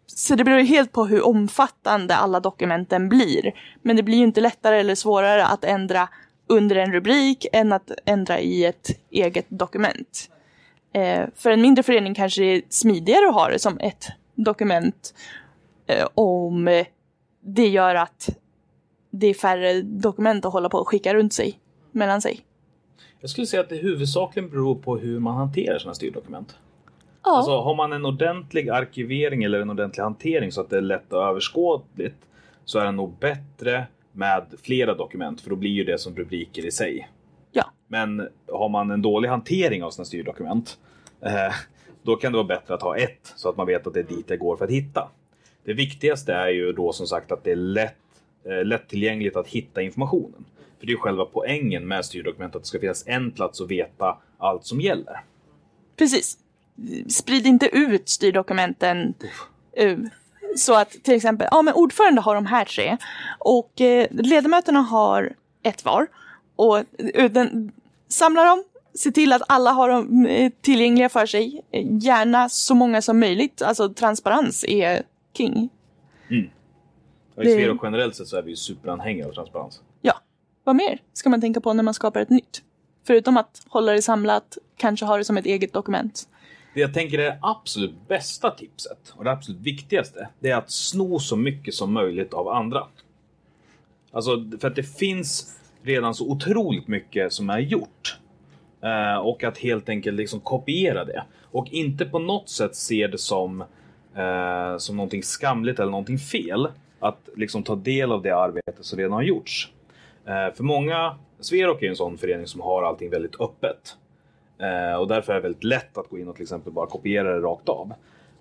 Speaker 7: Så det beror ju helt på hur omfattande alla dokumenten blir. Men det blir ju inte lättare eller svårare att ändra under en rubrik än att ändra i ett eget dokument. Eh, för en mindre förening kanske det är smidigare att ha det som ett dokument eh, om eh, det gör att det är färre dokument att hålla på och skicka runt sig mellan sig.
Speaker 2: Jag skulle säga att det huvudsakligen beror på hur man hanterar sina styrdokument.
Speaker 7: Ja,
Speaker 2: Alltså har man en ordentlig arkivering eller en ordentlig hantering så att det är lätt och överskådligt så är det nog bättre med flera dokument för då blir ju det som rubriker i sig.
Speaker 7: ja.
Speaker 2: Men har man en dålig hantering av sina styrdokument, eh, då kan det vara bättre att ha ett så att man vet att det är dit det går för att hitta. Det viktigaste är ju då som sagt att det är lätt, eh, lättillgängligt att hitta informationen. För det är själva poängen med styrdokument, att det ska finnas en plats att veta allt som gäller.
Speaker 7: Precis. Sprid inte ut styrdokumenten eh, så att till exempel, ja men ordförande har de här tre och eh, ledamöterna har ett var och eh, den, samla dem, se till att alla har dem eh, tillgängliga för sig, gärna så många som möjligt, alltså transparens är king.
Speaker 2: Och I Sverige generellt sett så är vi superanhängare av transparens.
Speaker 7: Ja, vad mer ska man tänka på när man skapar ett nytt? Förutom att hålla det samlat, kanske ha det som ett eget dokument.
Speaker 2: Det jag tänker är det absolut bästa tipset och det absolut viktigaste, det är att sno så mycket som möjligt av andra. Alltså, för att det finns redan så otroligt mycket som är gjort. Eh, och att helt enkelt liksom kopiera det. Och inte på något sätt se det som, eh, som någonting skamligt eller någonting fel. Att liksom ta del av det arbete som redan har gjorts. Eh, för många, Sverok är en sån förening som har allting väldigt öppet. Eh, och därför är det väldigt lätt att gå in och till exempel bara kopiera det rakt av.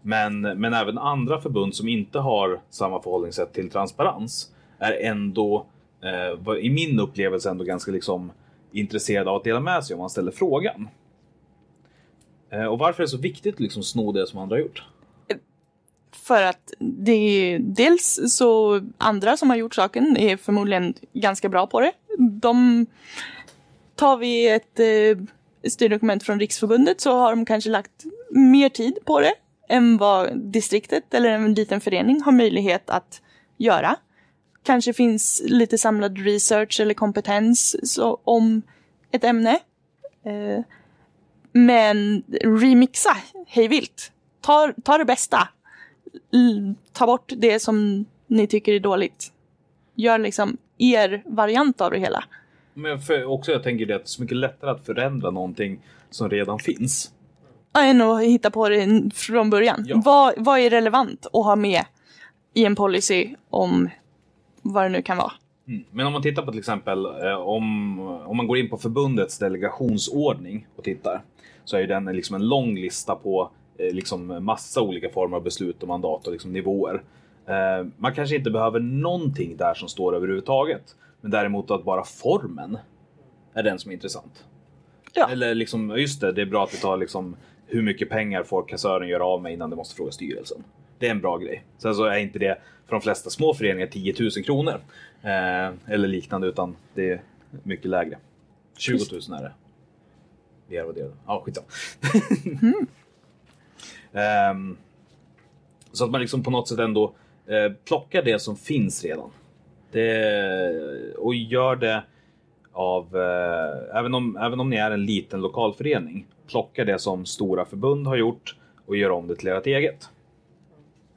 Speaker 2: Men, men även andra förbund som inte har samma förhållningssätt till transparens är ändå, eh, i min upplevelse, ändå ganska liksom intresserade av att dela med sig om man ställer frågan. Eh, och varför är det så viktigt att liksom sno det som andra har gjort?
Speaker 7: För att det är dels så andra som har gjort saken är förmodligen ganska bra på det. De tar vi ett eh, styrdokument från Riksförbundet så har de kanske lagt mer tid på det än vad distriktet eller en liten förening har möjlighet att göra. Kanske finns lite samlad research eller kompetens så, om ett ämne. Eh, men remixa hej vilt. Ta, ta det bästa ta bort det som ni tycker är dåligt. Gör liksom er variant av det hela.
Speaker 2: Men för också jag tänker det att det är så mycket lättare att förändra någonting som redan finns.
Speaker 7: Än att hitta på det från början.
Speaker 2: Ja.
Speaker 7: Vad, vad är relevant att ha med i en policy om vad det nu kan vara?
Speaker 2: Mm. Men om man tittar på till exempel eh, om, om man går in på förbundets delegationsordning och tittar så är den liksom en lång lista på eh, liksom massa olika former av beslut och mandat och liksom nivåer. Eh, man kanske inte behöver någonting där som står överhuvudtaget, men däremot att bara formen är den som är intressant.
Speaker 7: Ja.
Speaker 2: Eller liksom, just det, det är bra att vi tar liksom hur mycket pengar får kassören göra av med innan det måste fråga styrelsen. Det är en bra grej. Sen så är inte det för de flesta små föreningar 10 000 kronor. Eh, eller liknande utan det är mycket lägre. 20 000 är det. Det är. Ja, skitsamma. Ehm, så att man liksom på något sätt ändå eh, plockar det som finns redan. Det, och gör det av, eh, även, om, även om ni är en liten lokalförening, plocka det som stora förbund har gjort och gör om det till ert eget.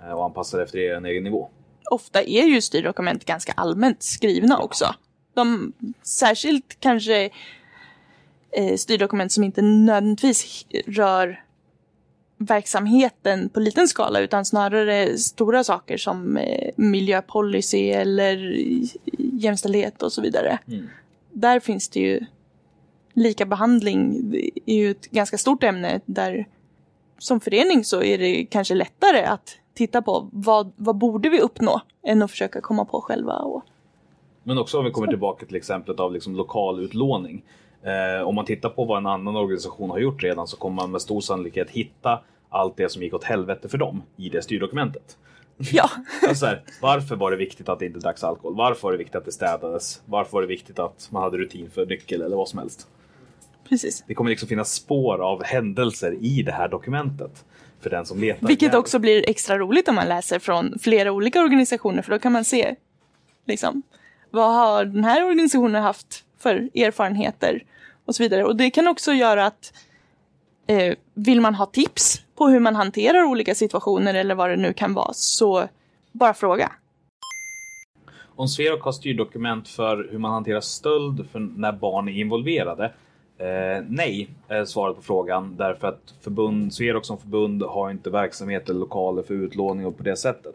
Speaker 2: Eh, och anpassa det efter er egen nivå.
Speaker 7: Ofta är ju styrdokument ganska allmänt skrivna också. De, särskilt kanske eh, styrdokument som inte nödvändigtvis rör verksamheten på liten skala utan snarare stora saker som eh, miljöpolicy eller jämställdhet och så vidare.
Speaker 2: Mm.
Speaker 7: Där finns det ju lika behandling är ju ett ganska stort ämne där som förening så är det kanske lättare att titta på vad, vad borde vi uppnå än att försöka komma på själva. Och,
Speaker 2: Men också om vi kommer tillbaka till exemplet av liksom lokal utlåning. Eh, om man tittar på vad en annan organisation har gjort redan så kommer man med stor sannolikhet hitta allt det som gick åt helvete för dem i det styrdokumentet.
Speaker 7: ja,
Speaker 2: Alltså så här, varför var det viktigt att det inte dracks alkohol? Varför var det viktigt att det städades? Varför var det viktigt att man hade rutin för nyckel eller vad som helst?
Speaker 7: precis.
Speaker 2: Det kommer liksom finnas spår av händelser i det här dokumentet för den som letar.
Speaker 7: Vilket också blir extra roligt om man läser från flera olika organisationer för då kan man se liksom, vad har den här organisationen haft för erfarenheter och så vidare. Och det kan också göra att eh, vill man ha tips på hur man hanterar olika situationer eller vad det nu kan vara så bara fråga.
Speaker 2: Om Sverok har styrdokument för hur man hanterar stöld för när barn är involverade? Eh, nej, är svaret på frågan. Därför att förbund, Sverok som förbund har inte verksamhet eller lokaler för utlåning och på det sättet.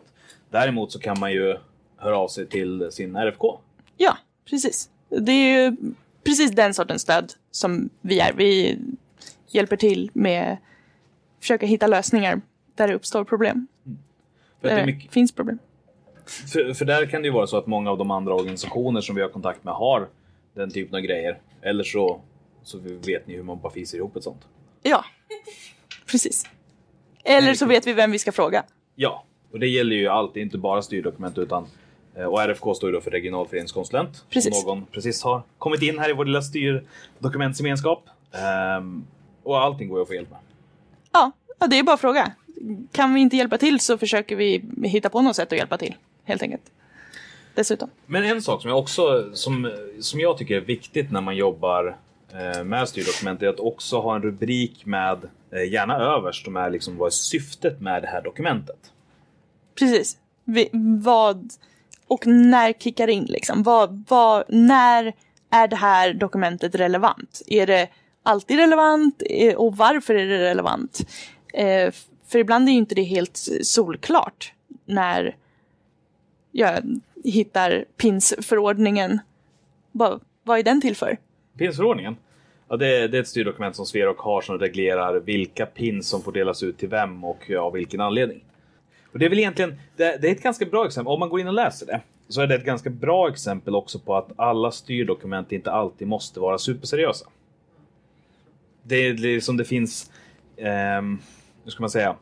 Speaker 2: Däremot så kan man ju höra av sig till sin RFK.
Speaker 7: Ja, precis. Det är ju precis den sortens stöd som vi är. Vi hjälper till med att försöka hitta lösningar där det uppstår problem.
Speaker 2: För, att det
Speaker 7: Där
Speaker 2: mycket,
Speaker 7: finns problem.
Speaker 2: för, för där kan det ju vara så att många av de andra organisationer som vi har kontakt med har den typen av grejer. Eller så, så vet ni hur man bara fiser ihop ett sånt.
Speaker 7: Ja, precis. Eller så vet vi vem vi ska fråga.
Speaker 2: Ja, och det gäller ju alltid, inte bara styrdokument utan och RFK står ju då för regionalföreningskonsulent.
Speaker 7: Precis.
Speaker 2: Som någon precis har kommit in här i vår lilla styrdokumentsgemenskap. Ehm, och allting går ju att få hjälp med.
Speaker 7: Ja, ja, det är bara att fråga. Kan vi inte hjälpa till så försöker vi hitta på något sätt att hjälpa till. Helt enkelt. Dessutom.
Speaker 2: Men en sak som jag också som, som jag tycker är viktigt när man jobbar eh, med styrdokument är att också ha en rubrik med, eh, gärna överst, som är liksom vad är syftet med det här dokumentet.
Speaker 7: Precis. Vi, vad och när kickar in liksom? Vad, vad, när är det här dokumentet relevant? Är det alltid relevant eh, och varför är det relevant? Eh, för ibland är ju inte det helt solklart när jag hittar PINS-förordningen. Vad, vad är den till för?
Speaker 2: PINS-förordningen? Ja, det, det är ett styrdokument som Sverok har som reglerar vilka pins som får delas ut till vem och av vilken anledning. Och det är väl egentligen, det, det är ett ganska bra exempel, om man går in och läser det, så är det ett ganska bra exempel också på att alla styrdokument inte alltid måste vara superseriösa. Det är liksom det finns, eh, hur ska man säga?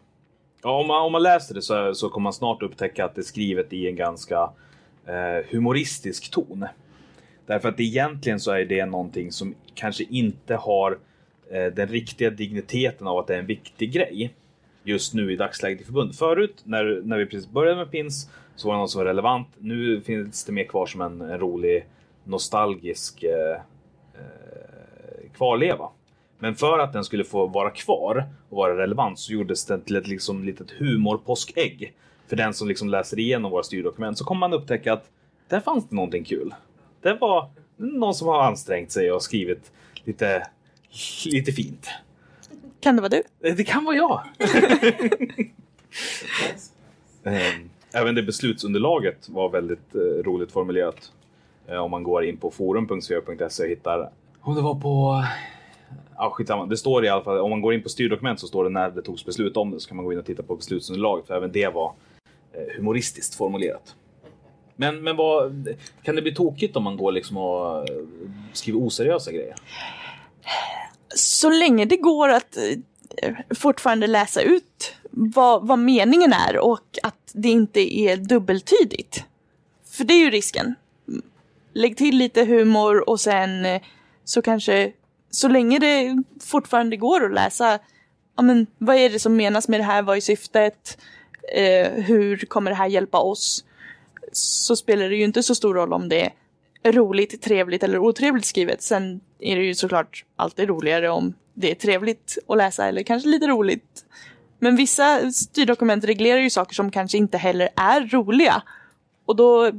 Speaker 2: Ja, om, man, om man läser det så, så kommer man snart upptäcka att det är skrivet i en ganska eh, humoristisk ton. Därför att egentligen så är det någonting som kanske inte har eh, den riktiga digniteten av att det är en viktig grej just nu i dagsläget i förbund. Förut när, när vi precis började med pins så var det något som var relevant. Nu finns det mer kvar som en, en rolig nostalgisk eh, eh kvarleva. Men för att den skulle få vara kvar och vara relevant så gjordes den till ett liksom, litet humorpåskägg. För den som liksom läser igenom våra styrdokument så kommer man upptäcka att där fanns det någonting kul. Det var någon som har ansträngt sig och skrivit lite, lite fint.
Speaker 7: Kan det vara du?
Speaker 2: Eh, Det kan vara jag. Ehm, Även det beslutsunderlaget var väldigt eh, roligt formulerat. Eh, om man går in på forum.svea.se och hittar... Om det var på... Ja, skitsamma. Det står i alla fall, om man går in på styrdokument så står det när det togs beslut om det. Så kan man gå in och titta på beslutsunderlaget. För även det var humoristiskt formulerat. Men, men vad, kan det bli tokigt om man går liksom och skriver oseriösa grejer?
Speaker 7: Så länge det går att eh, fortfarande läsa ut vad, vad meningen är och att det inte är dubbeltydigt. För det är ju risken. Lägg till lite humor och sen eh, så kanske, så länge det fortfarande går att läsa, ja men vad är det som menas med det här, vad är syftet, eh, hur kommer det här hjälpa oss? Så spelar det ju inte så stor roll om det är roligt, trevligt eller otrevligt skrivet. Sen är det ju såklart alltid roligare om det är trevligt att läsa eller kanske lite roligt. Men vissa styrdokument reglerar ju saker som kanske inte heller är roliga. Och då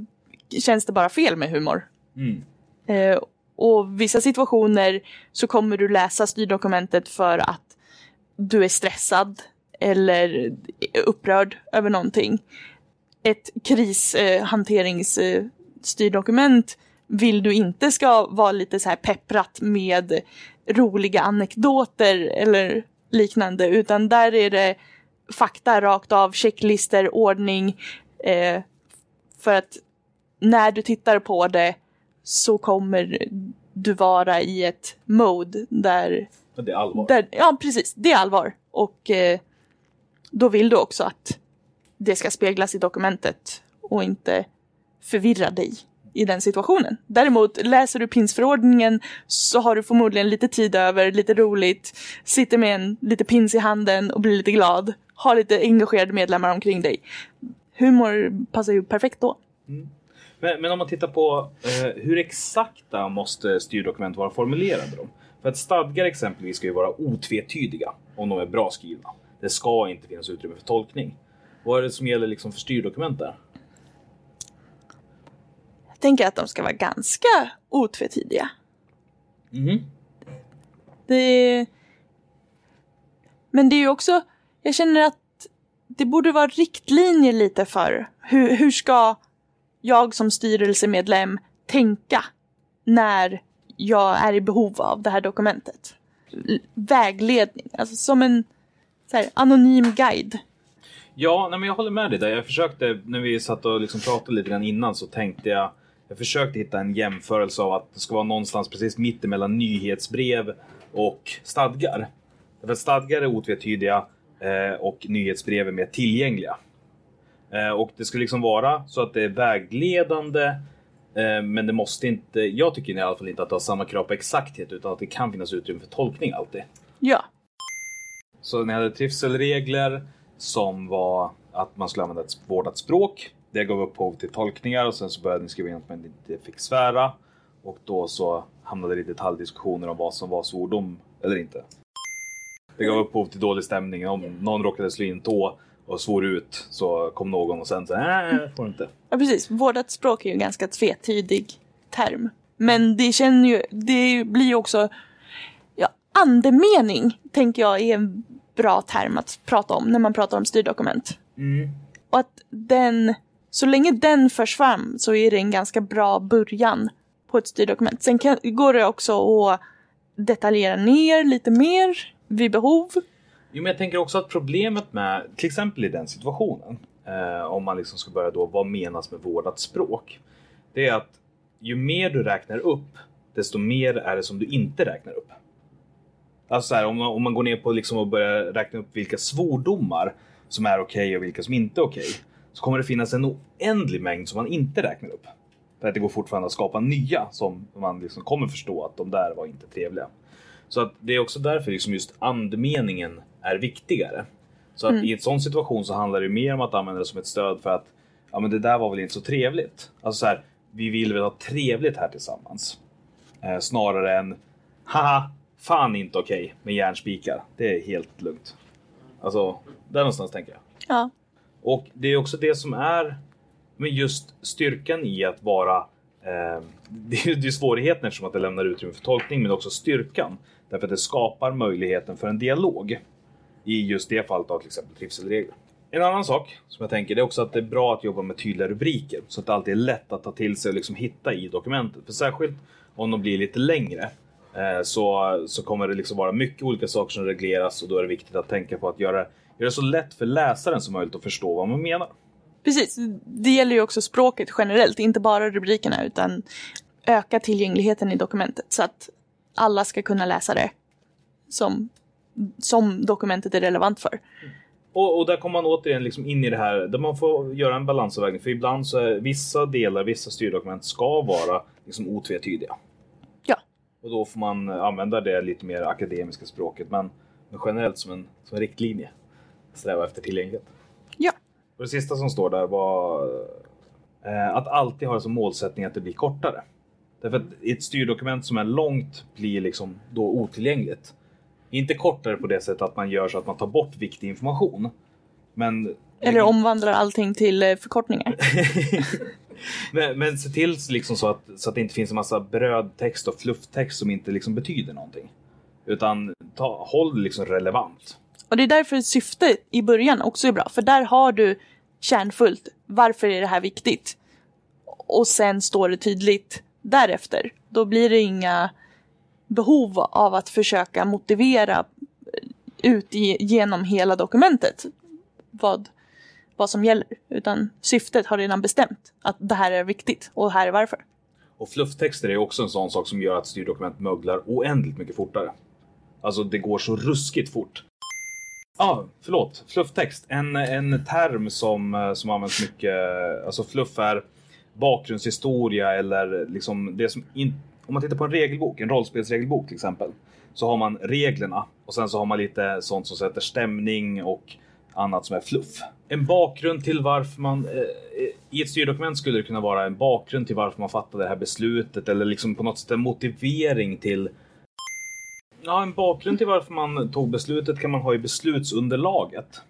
Speaker 7: känns det bara fel med humor. Eh, och vissa situationer så kommer du läsa styrdokumentet för att du är stressad eller upprörd över någonting. Ett krishanteringsstyrdokument vill du inte ska vara lite så här pepprat med roliga anekdoter eller liknande, utan där är det fakta rakt av, checklister, ordning. Eh, för att när du tittar på det så kommer du vara i ett mode där
Speaker 2: det är allvar.
Speaker 7: där, ja, precis. Det är allvar. Och eh, då vill du också att det ska speglas i dokumentet och inte förvirra dig i den situationen. Däremot, läser du pinsförordningen så har du förmodligen lite tid över, lite roligt, sitter med en lite pins i handen och blir lite glad, har lite engagerade medlemmar omkring dig. Humor passar ju perfekt då. Mm.
Speaker 2: Men, men om man tittar på eh, hur exakta måste styrdokument vara formulerade då? För att stadgar exempelvis ska ju vara otvetydiga om de är bra skrivna. Det ska inte finnas utrymme för tolkning. Vad är det som gäller liksom för styrdokument där?
Speaker 7: Tänker att de ska vara ganska otvetydiga.
Speaker 2: Mhm.
Speaker 7: Det... Men det är ju också, jag känner att det borde vara riktlinjer lite för hur, hur ska jag som styrelsemedlem tänka när jag är i behov av det här dokumentet. Vägledning, alltså som en här, anonym guide.
Speaker 2: Ja, nej, men jag håller med dig där. Jag försökte, när vi satt och liksom pratade lite grann innan så tänkte jag jag försökte hitta en jämförelse av att det ska vara någonstans precis mitt emellan nyhetsbrev och stadgar. Därför att stadgar är otvetydiga eh, och nyhetsbrev är mer tillgängliga. Eh, och det skulle liksom vara så att det är vägledande eh, men det måste inte, jag tycker i alla fall inte att det har samma krav på exakthet utan att det kan finnas utrymme för tolkning alltid.
Speaker 7: Ja,
Speaker 2: Så ni hade trivselregler som var att man skulle använda ett vårdat språk. Det gav upphov till tolkningar och sen så började ni skriva in att man inte fick svära. Och då så hamnade det i detaljdiskussioner om vad som var svordom eller inte. Det gav upphov till dålig stämning. Om någon råkade slå in tå och svor ut så kom någon och sen så nej, får du inte.
Speaker 7: ja precis. Vårdat språk är ju en ganska tvetydig term. Men det känner ju, det blir ju också, ja, andemening tänker jag är en bra term att prata om när man pratar om styrdokument. Och att den, så länge den förs fram så är det en ganska bra början på ett styrdokument. Sen kan, går det också att detaljera ner lite mer vid behov.
Speaker 2: Jo, men jag tänker också att problemet med, till exempel i den situationen, eh, om man liksom ska börja då, vad menas med vårdat språk? Det är att ju mer du räknar upp, desto mer är det som du inte räknar upp. Alltså så här, om, man, om man går ner på liksom och börjar räkna upp vilka svordomar som är okej och vilka som inte är okej, så kommer det finnas en oändlig mängd som man inte räknar upp. För att det går fortfarande att skapa nya som man liksom kommer förstå att de där var inte trevliga. Så att det är också därför liksom just andemeningen är viktigare. Så att i en sån situation så handlar det mer om att använda det som ett stöd för att ja men det där var väl inte så trevligt. Alltså så här, vi vill väl ha trevligt här tillsammans. Eh, snarare än haha, fan inte okej med järnspikar. Det är helt lugnt. Alltså, där någonstans tänker jag.
Speaker 7: Ja,
Speaker 2: och det är också det som är med just styrkan i att vara eh, det är ju svårigheten eftersom att det lämnar utrymme för tolkning men också styrkan. Därför att det skapar möjligheten för en dialog. I just det fallet av till exempel trivselregler. En annan sak som jag tänker det är också att det är bra att jobba med tydliga rubriker så att det alltid är lätt att ta till sig och liksom hitta i dokumentet. För särskilt om de blir lite längre eh, så, så kommer det liksom vara mycket olika saker som regleras och då är det viktigt att tänka på att göra, göra det så lätt för läsaren som möjligt att förstå vad man menar.
Speaker 7: precis. Det gäller ju också språket generellt, inte bara rubrikerna utan öka tillgängligheten i dokumentet så att alla ska kunna läsa det som, som dokumentet är relevant för.
Speaker 2: Och, och där kommer man återigen liksom in i det här där man får göra en balansavvägning. För ibland så är vissa delar, vissa styrdokument ska vara liksom otvetydiga.
Speaker 7: Ja.
Speaker 2: Och då får man använda det lite mer akademiska språket. Men, men generellt som en, som en riktlinje. Sträva efter tillgänglighet.
Speaker 7: Ja.
Speaker 2: Och det sista som står där var eh, att alltid ha som målsättning att det blir kortare. Därför att ett styrdokument som är långt blir liksom då otillgängligt. Inte kortare på det sättet att man gör så att man tar bort viktig information. Men,
Speaker 7: Eller omvandlar allting till eh, förkortningar.
Speaker 2: men, men se till liksom så, att, så att det inte finns en massa brödtext och flufftext som inte liksom betyder någonting. Utan ta, håll det liksom relevant.
Speaker 7: Och det är därför syftet i början också är bra. För där har du kärnfullt. Varför är det här viktigt? Och sen står det tydligt därefter. Då blir det inga behov av att försöka motivera eh, ut i, genom hela dokumentet vad, vad som gäller. Utan syftet har redan bestämt att det här är viktigt och här är varför.
Speaker 2: Och flufftexter är också en sån sak som gör att styrdokument möglar oändligt mycket fortare. Alltså det går så ruskigt fort. Ja, ah, förlåt. Flufftext. En, en term som, eh, som används mycket. Eh, alltså fluff är bakgrundshistoria eller liksom det som in, om man tittar på en regelbok, en rollspelsregelbok till exempel, så har man reglerna och sen så har man lite sånt som sätter stämning och annat som är fluff. En bakgrund till varför man eh, eh i ett styrdokument skulle det kunna vara en bakgrund till varför man fattade det här beslutet eller liksom på något sätt en motivering till Ja, en bakgrund till varför man tog beslutet kan man ha i beslutsunderlaget.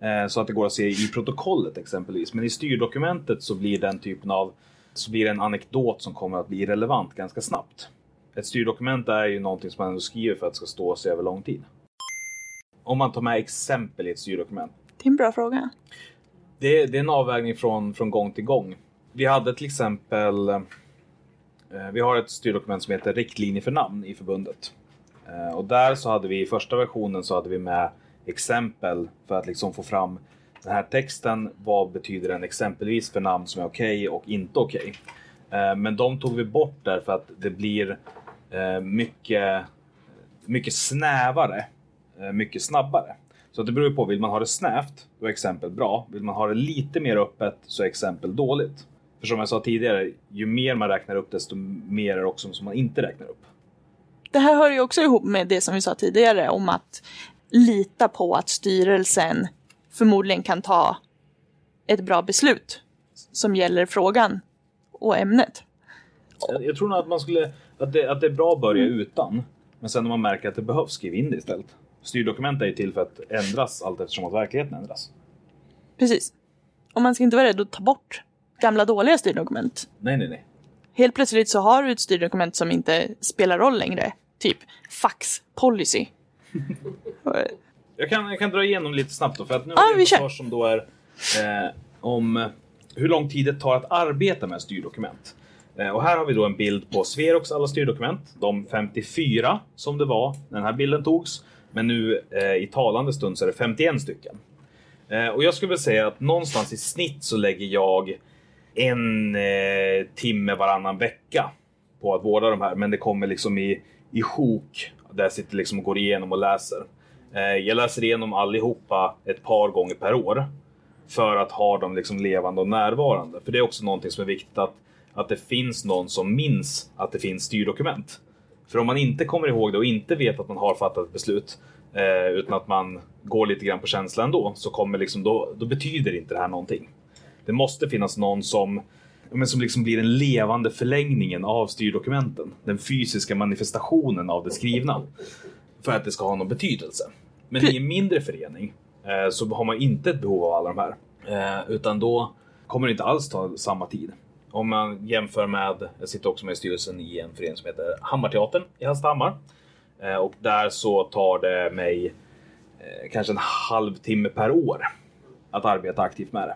Speaker 2: Eh, så att det går att se i protokollet exempelvis. Men i styrdokumentet så blir den typen av så blir det en anekdot som kommer att bli relevant ganska snabbt. Ett styrdokument är ju någonting som man skriver för att det ska stå sig över lång tid. Om man tar med exempel i ett styrdokument.
Speaker 7: Det är en bra fråga.
Speaker 2: Det, det är en avvägning från, från gång till gång. Vi hade till exempel eh, vi har ett styrdokument som heter riktlinjer för namn i förbundet. Eh, och där så hade vi i första versionen så hade vi med exempel för att liksom få fram den här texten. Vad betyder den exempelvis för namn som är okej okay och inte okej? Okay? Men de tog vi bort därför att det blir eh, mycket, mycket snävare, mycket snabbare. Så det beror på, vill man ha det snävt, då är exempel bra. Vill man ha det lite mer öppet så är exempel dåligt. För som jag sa tidigare, ju mer man räknar upp desto mer är det också som man inte räknar upp.
Speaker 7: Det här hör ju också ihop med det som vi sa tidigare om att lita på att styrelsen förmodligen kan ta ett bra beslut som gäller frågan och ämnet.
Speaker 2: Jag, tror nog att man skulle, att det, att det är bra att börja mm. utan. Men sen när man märker att det behövs, skriv in det istället. Styrdokument är ju till för att ändras allt eftersom att verkligheten ändras.
Speaker 7: Precis. Och man ska inte vara rädd att ta bort gamla dåliga styrdokument.
Speaker 2: Nej, nej, nej.
Speaker 7: Helt plötsligt så har du ett styrdokument som inte spelar roll längre. Typ fax policy.
Speaker 2: jag, kan, jag kan dra igenom lite snabbt då, för att nu
Speaker 7: ah,
Speaker 2: har vi en som då är eh, om hur lång tid det tar att arbeta med styrdokument. Eh, och här har vi då en bild på Sverox alla styrdokument. De 54 som det var när den här bilden togs. Men nu eh, i talande stund så är det 51 stycken. Eh, och jag skulle vilja säga att någonstans i snitt så lägger jag en eh, timme varannan vecka på att vårda de här. Men det kommer liksom i, i sjok där jag sitter liksom och går igenom och läser. Eh, jag läser igenom allihopa ett par gånger per år. För att ha dem liksom levande och närvarande. För det är också någonting som är viktigt att, att det finns någon som minns att det finns styrdokument. För om man inte kommer ihåg det och inte vet att man har fattat ett beslut eh, utan att man går lite grann på känsla ändå så kommer liksom då, då betyder inte det här någonting. Det måste finnas någon som men som liksom blir den levande förlängningen av styrdokumenten. Den fysiska manifestationen av det skrivna. För att det ska ha någon betydelse. Men i en mindre förening eh, så har man inte ett behov av alla de här. Eh, utan då kommer det inte alls ta samma tid. Om man jämför med, jag sitter också med i styrelsen i en förening som heter Hammarteatern i Hallstahammar. Eh, och där så tar det mig eh, kanske en halvtimme per år att arbeta aktivt med det.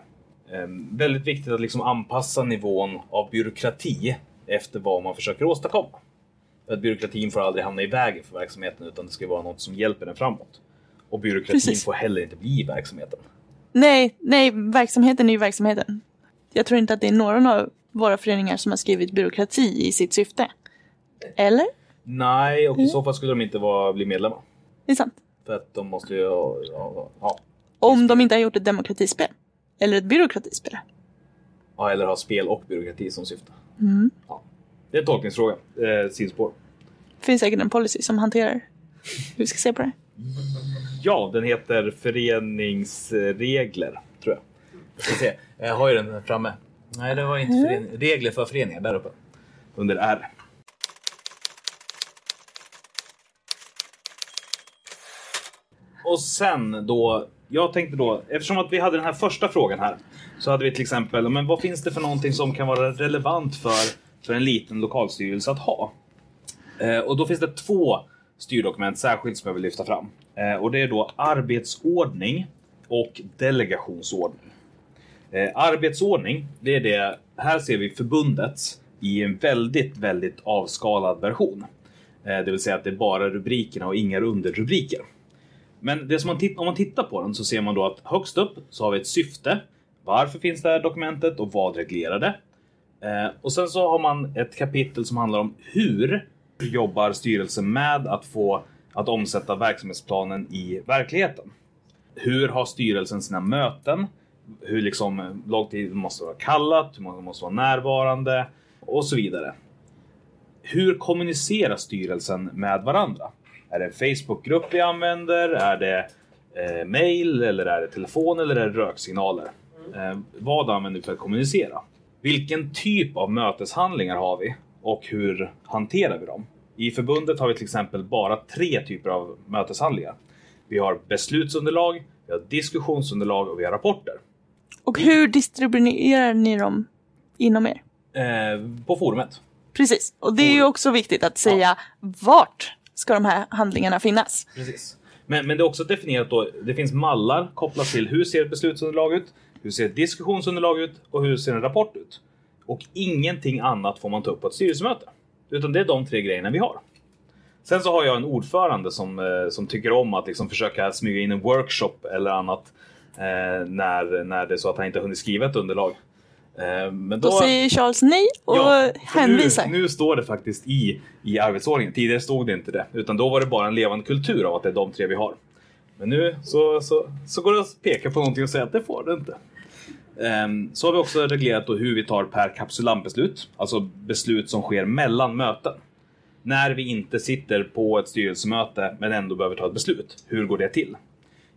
Speaker 2: Ehm, väldigt viktigt att liksom anpassa nivån av byråkrati efter vad man försöker åstadkomma. Att byråkratin får aldrig hamna i vägen för verksamheten utan det ska vara något som hjälper den framåt. Och byråkratin Precis. får heller inte bli verksamheten.
Speaker 7: Nej, nej, verksamheten är ju verksamheten. Jag tror inte att det är några av våra föreningar som har skrivit byråkrati i sitt syfte. Eller?
Speaker 2: Nej, och i mm. så fall skulle de inte vara, bli medlemmar.
Speaker 7: Det är sant.
Speaker 2: För att de måste ju... Ja, ja.
Speaker 7: Om de inte har gjort ett demokratispel. Eller ett byråkratispel.
Speaker 2: Ja, eller ha spel och byråkrati som syfte.
Speaker 7: Mm.
Speaker 2: Ja. Det är en tolkningsfråga. Eh, sidospår.
Speaker 7: Det finns säkert en policy som hanterar hur vi ska se på det.
Speaker 2: Ja, den heter föreningsregler, tror jag. Jag ska se. Jag har ju den framme. Nej, det var inte förening... regler för föreningar där uppe. Under R. Och sen då, jag tänkte då, eftersom att vi hade den här första frågan här, så hade vi till exempel, men vad finns det för någonting som kan vara relevant för, för en liten lokalstyrelse att ha? Eh, och då finns det två styrdokument särskilt som jag vill lyfta fram. Eh, och det är då arbetsordning och delegationsordning. Eh, arbetsordning, det är det, här ser vi förbundet i en väldigt, väldigt avskalad version. Eh, det vill säga att det är bara rubrikerna och inga underrubriker. Men det som man om man tittar på den så ser man då att högst upp så har vi ett syfte. Varför finns det här dokumentet och vad reglerar det? Eh, och sen så har man ett kapitel som handlar om hur jobbar styrelsen med att få att omsätta verksamhetsplanen i verkligheten. Hur har styrelsen sina möten? Hur liksom eh, lång tid måste vara kallat? Hur många måste vara närvarande? Och så vidare. Hur kommunicerar styrelsen med varandra? Är det en Facebookgrupp vi använder? Är det eh, mail eller är det telefon eller är det röksignaler? Eh, vad använder vi för att kommunicera? Vilken typ av möteshandlingar har vi och hur hanterar vi dem? I förbundet har vi till exempel bara tre typer av möteshandlingar. Vi har beslutsunderlag, vi har diskussionsunderlag och vi har rapporter.
Speaker 7: Och hur distribuerar ni dem inom er?
Speaker 2: Eh, på forumet.
Speaker 7: Precis. Och det är ju också viktigt att säga vart ska de här handlingarna finnas?
Speaker 2: Precis. Men, men det är också definierat då, det finns mallar kopplat till hur ser ett beslutsunderlag ut, hur ser ett diskussionsunderlag ut och hur ser en rapport ut. Och ingenting annat får man ta upp på ett styrelsemöte. Utan det är de tre grejerna vi har. Sen så har jag en ordförande som, eh, som tycker om att liksom försöka smyga in en workshop eller annat eh, när, när det är så att han inte har hunnit skriva ett underlag. Eh, men
Speaker 7: Då säger Charles nej och
Speaker 2: för
Speaker 7: hänvisar.
Speaker 2: Nu, nu står det faktiskt i, i arbetsordningen. Tidigare stod det inte det. Utan då var det bara en levande kultur av att det är de tre vi har. Men nu så, så, så går det att peka på någonting och säga att det får det inte. Ehm, så har vi också reglerat då hur vi tar per kapsulantbeslut. Alltså beslut som sker mellan möten. När vi inte sitter på ett styrelsemöte men ändå behöver ta ett beslut. Hur går det till?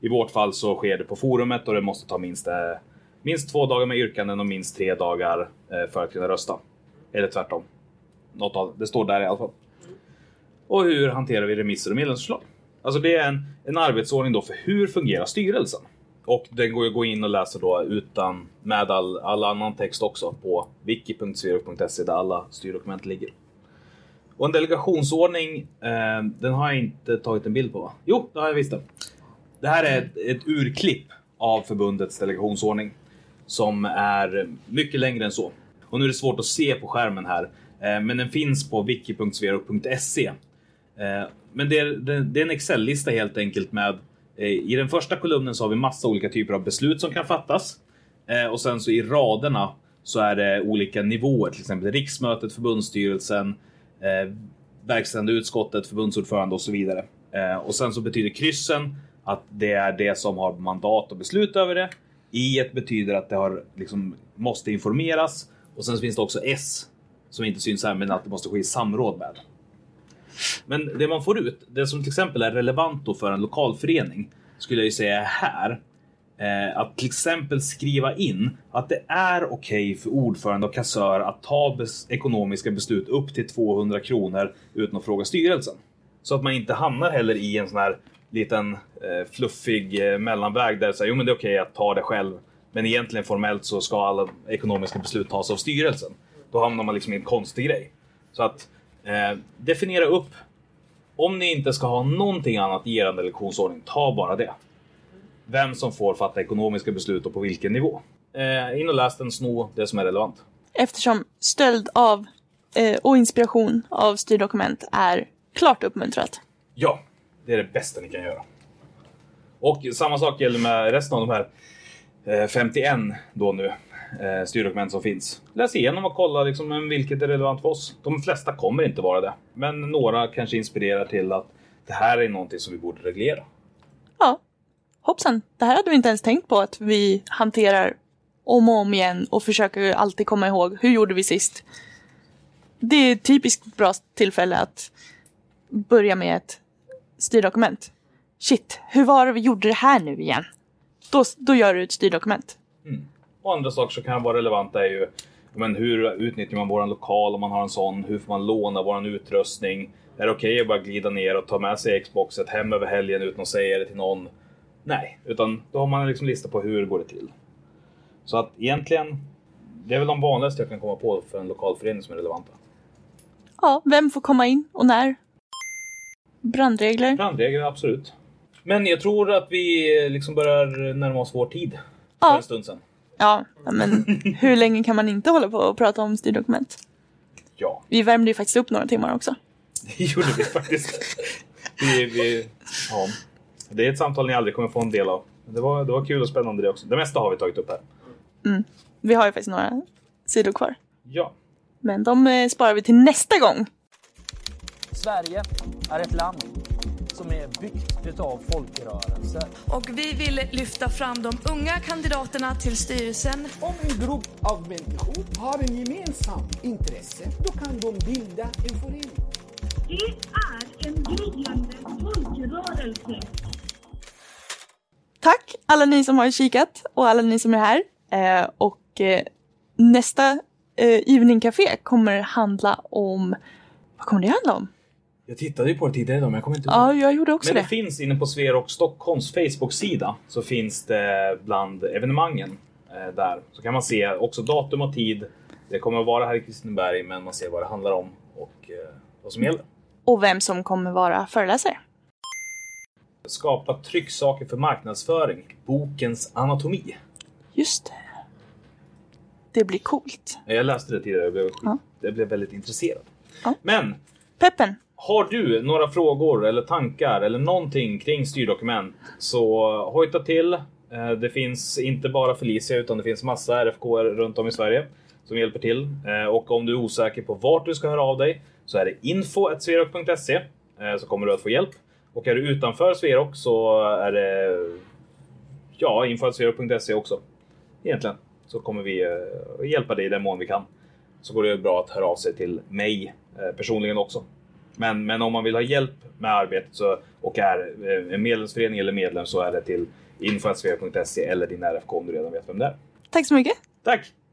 Speaker 2: I vårt fall så sker det på forumet och det måste ta minst, eh, minst två dagar med yrkanden och minst tre dagar eh, för att kunna rösta. Eller tvärtom. Något av, det står där i alla fall. Och hur hanterar vi remisser och medlemsförslag? Alltså det är en, en arbetsordning då för hur fungerar styrelsen? Och den går ju att gå in och läsa då utan med all, all annan text också på wiki.sverok.se där alla styrdokument ligger. Och en delegationsordning, eh, den har jag inte tagit en bild på va? Jo, det har jag visst det. Det här är ett, ett urklipp av förbundets delegationsordning som är mycket längre än så. Och nu är det svårt att se på skärmen här, eh, men den finns på wiki.sverok.se. Eh, men det är, det, är en Excel-lista helt enkelt med eh, i den första kolumnen så har vi massa olika typer av beslut som kan fattas. Och sen så i raderna så är det olika nivåer, till exempel riksmötet, förbundsstyrelsen, verkställande utskottet, förbundsordförande och så vidare. Och sen så betyder kryssen att det är det som har mandat och beslut över det. I betyder att det har, liksom, måste informeras. Och sen så finns det också S som inte syns här, men att det måste ske i samråd med. Men det man får ut, det som till exempel är relevant då för en lokalförening, skulle jag ju säga här. Eh, att till exempel skriva in att det är okej för ordförande och kassör att ta bes- ekonomiska beslut upp till 200 kronor utan att fråga styrelsen. Så att man inte hamnar heller i en sån här liten eh, fluffig eh, mellanväg där säger jo men det är okej att ta det själv. Men egentligen formellt så ska alla ekonomiska beslut tas av styrelsen. Då hamnar man liksom i en konstig grej. Så att eh, definiera upp. Om ni inte ska ha någonting annat i er lektionsordning, ta bara det. Vem som får fatta ekonomiska beslut och på vilken nivå. Eh, in och läs den, sno det som är relevant.
Speaker 7: Eftersom stöld av eh, och inspiration av styrdokument är klart uppmuntrat.
Speaker 2: Ja, det är det bästa ni kan göra. Och samma sak gäller med resten av de här eh, 51 då nu eh, styrdokument som finns. Läs igenom och kolla liksom, vilket är relevant för oss. De flesta kommer inte vara det, men några kanske inspirerar till att det här är någonting som vi borde reglera.
Speaker 7: Ja. hoppsan, det här hade vi inte ens tänkt på att vi hanterar om och om igen och försöker alltid komma ihåg, hur gjorde vi sist? Det är ett typiskt bra tillfälle att börja med ett styrdokument. Shit, hur var det vi gjorde det här nu igen? Då, då gör du ett styrdokument.
Speaker 2: Och andra saker som kan vara relevanta är ju men hur utnyttjar man våran lokal om man har en sån? Hur får man låna våran utrustning? Är det okej att bara glida ner och ta med sig Xboxet hem över helgen utan att säga det till någon? Nej, utan då har man liksom lista på hur går det till. Så att egentligen, det är väl de vanligaste jag kan komma på för en lokalförening som är relevanta.
Speaker 7: Ja, vem får komma in och när? Brandregler.
Speaker 2: Brandregler, absolut. Men jag tror att vi liksom börjar närma oss vår tid. För
Speaker 7: Ja.
Speaker 2: en stund sedan.
Speaker 7: Ja, men hur länge kan man inte hålla på och prata om styrdokument?
Speaker 2: Ja,
Speaker 7: Vi värmde ju faktiskt upp några timmar också.
Speaker 2: det gjorde vi faktiskt. Vi, vi, ja. Det är ett samtal ni aldrig kommer få en del av. Det var, det var kul och spännande det också. Det mesta har vi tagit upp här.
Speaker 7: Vi har ju faktiskt några sidor kvar.
Speaker 2: Ja.
Speaker 7: Men de eh, sparar vi till nästa gång.
Speaker 3: Sverige är ett land som är byggt utav folkrörelser.
Speaker 4: Och vi vill lyfta fram de unga kandidaterna till styrelsen
Speaker 5: Om en grupp av människor har en gemensam intresse, då kan de bilda en förening.
Speaker 6: Det är en gryende folkrörelse.
Speaker 7: Tack alla ni som har kikat och alla ni som är här. Eh, och eh, nästa eh, Evening Café kommer handla om... Vad kommer det handla om?
Speaker 2: Jag tittade ju på det tidigare idag men jag kommer inte ihåg.
Speaker 7: Ja, jag gjorde också
Speaker 2: Men det
Speaker 7: det.
Speaker 2: finns inne på Sverok Stockholms Facebook-sida så finns det bland evenemangen eh, där. Så kan man se också datum och tid. Det kommer att vara här i Kristineberg men man ser vad det handlar om och eh, vad som gäller.
Speaker 7: Och vem som kommer vara föreläsare.
Speaker 2: Skapa trycksaker för marknadsföring. Bokens anatomi.
Speaker 7: Just det. Det blir coolt.
Speaker 2: Jag läste det tidigare och blev,
Speaker 7: Ja.
Speaker 2: jag blev väldigt intresserad.
Speaker 7: Ja.
Speaker 2: Men
Speaker 7: Peppen,
Speaker 2: har du några frågor eller tankar eller någonting kring styrdokument så hojta till. Eh, det finns inte bara Felicia utan det finns massa RFK runt om i Sverige som hjälper till. Eh, och om du är osäker på vart du ska höra av dig så är det info.sverok.se eh, så kommer du att få hjälp. Och är du utanför Sverok så är det ja, info.sverok.se också. Egentligen så kommer vi hjälpa dig i den mån vi kan. Så går det bra att höra av sig till mig personligen också. Men, men om man vill ha hjälp med arbetet så, och är eh, en medlemsförening eller medlem så är det till info.svea.se eller din RFK om du redan vet vem det är.
Speaker 7: tack så mycket.
Speaker 2: Tack!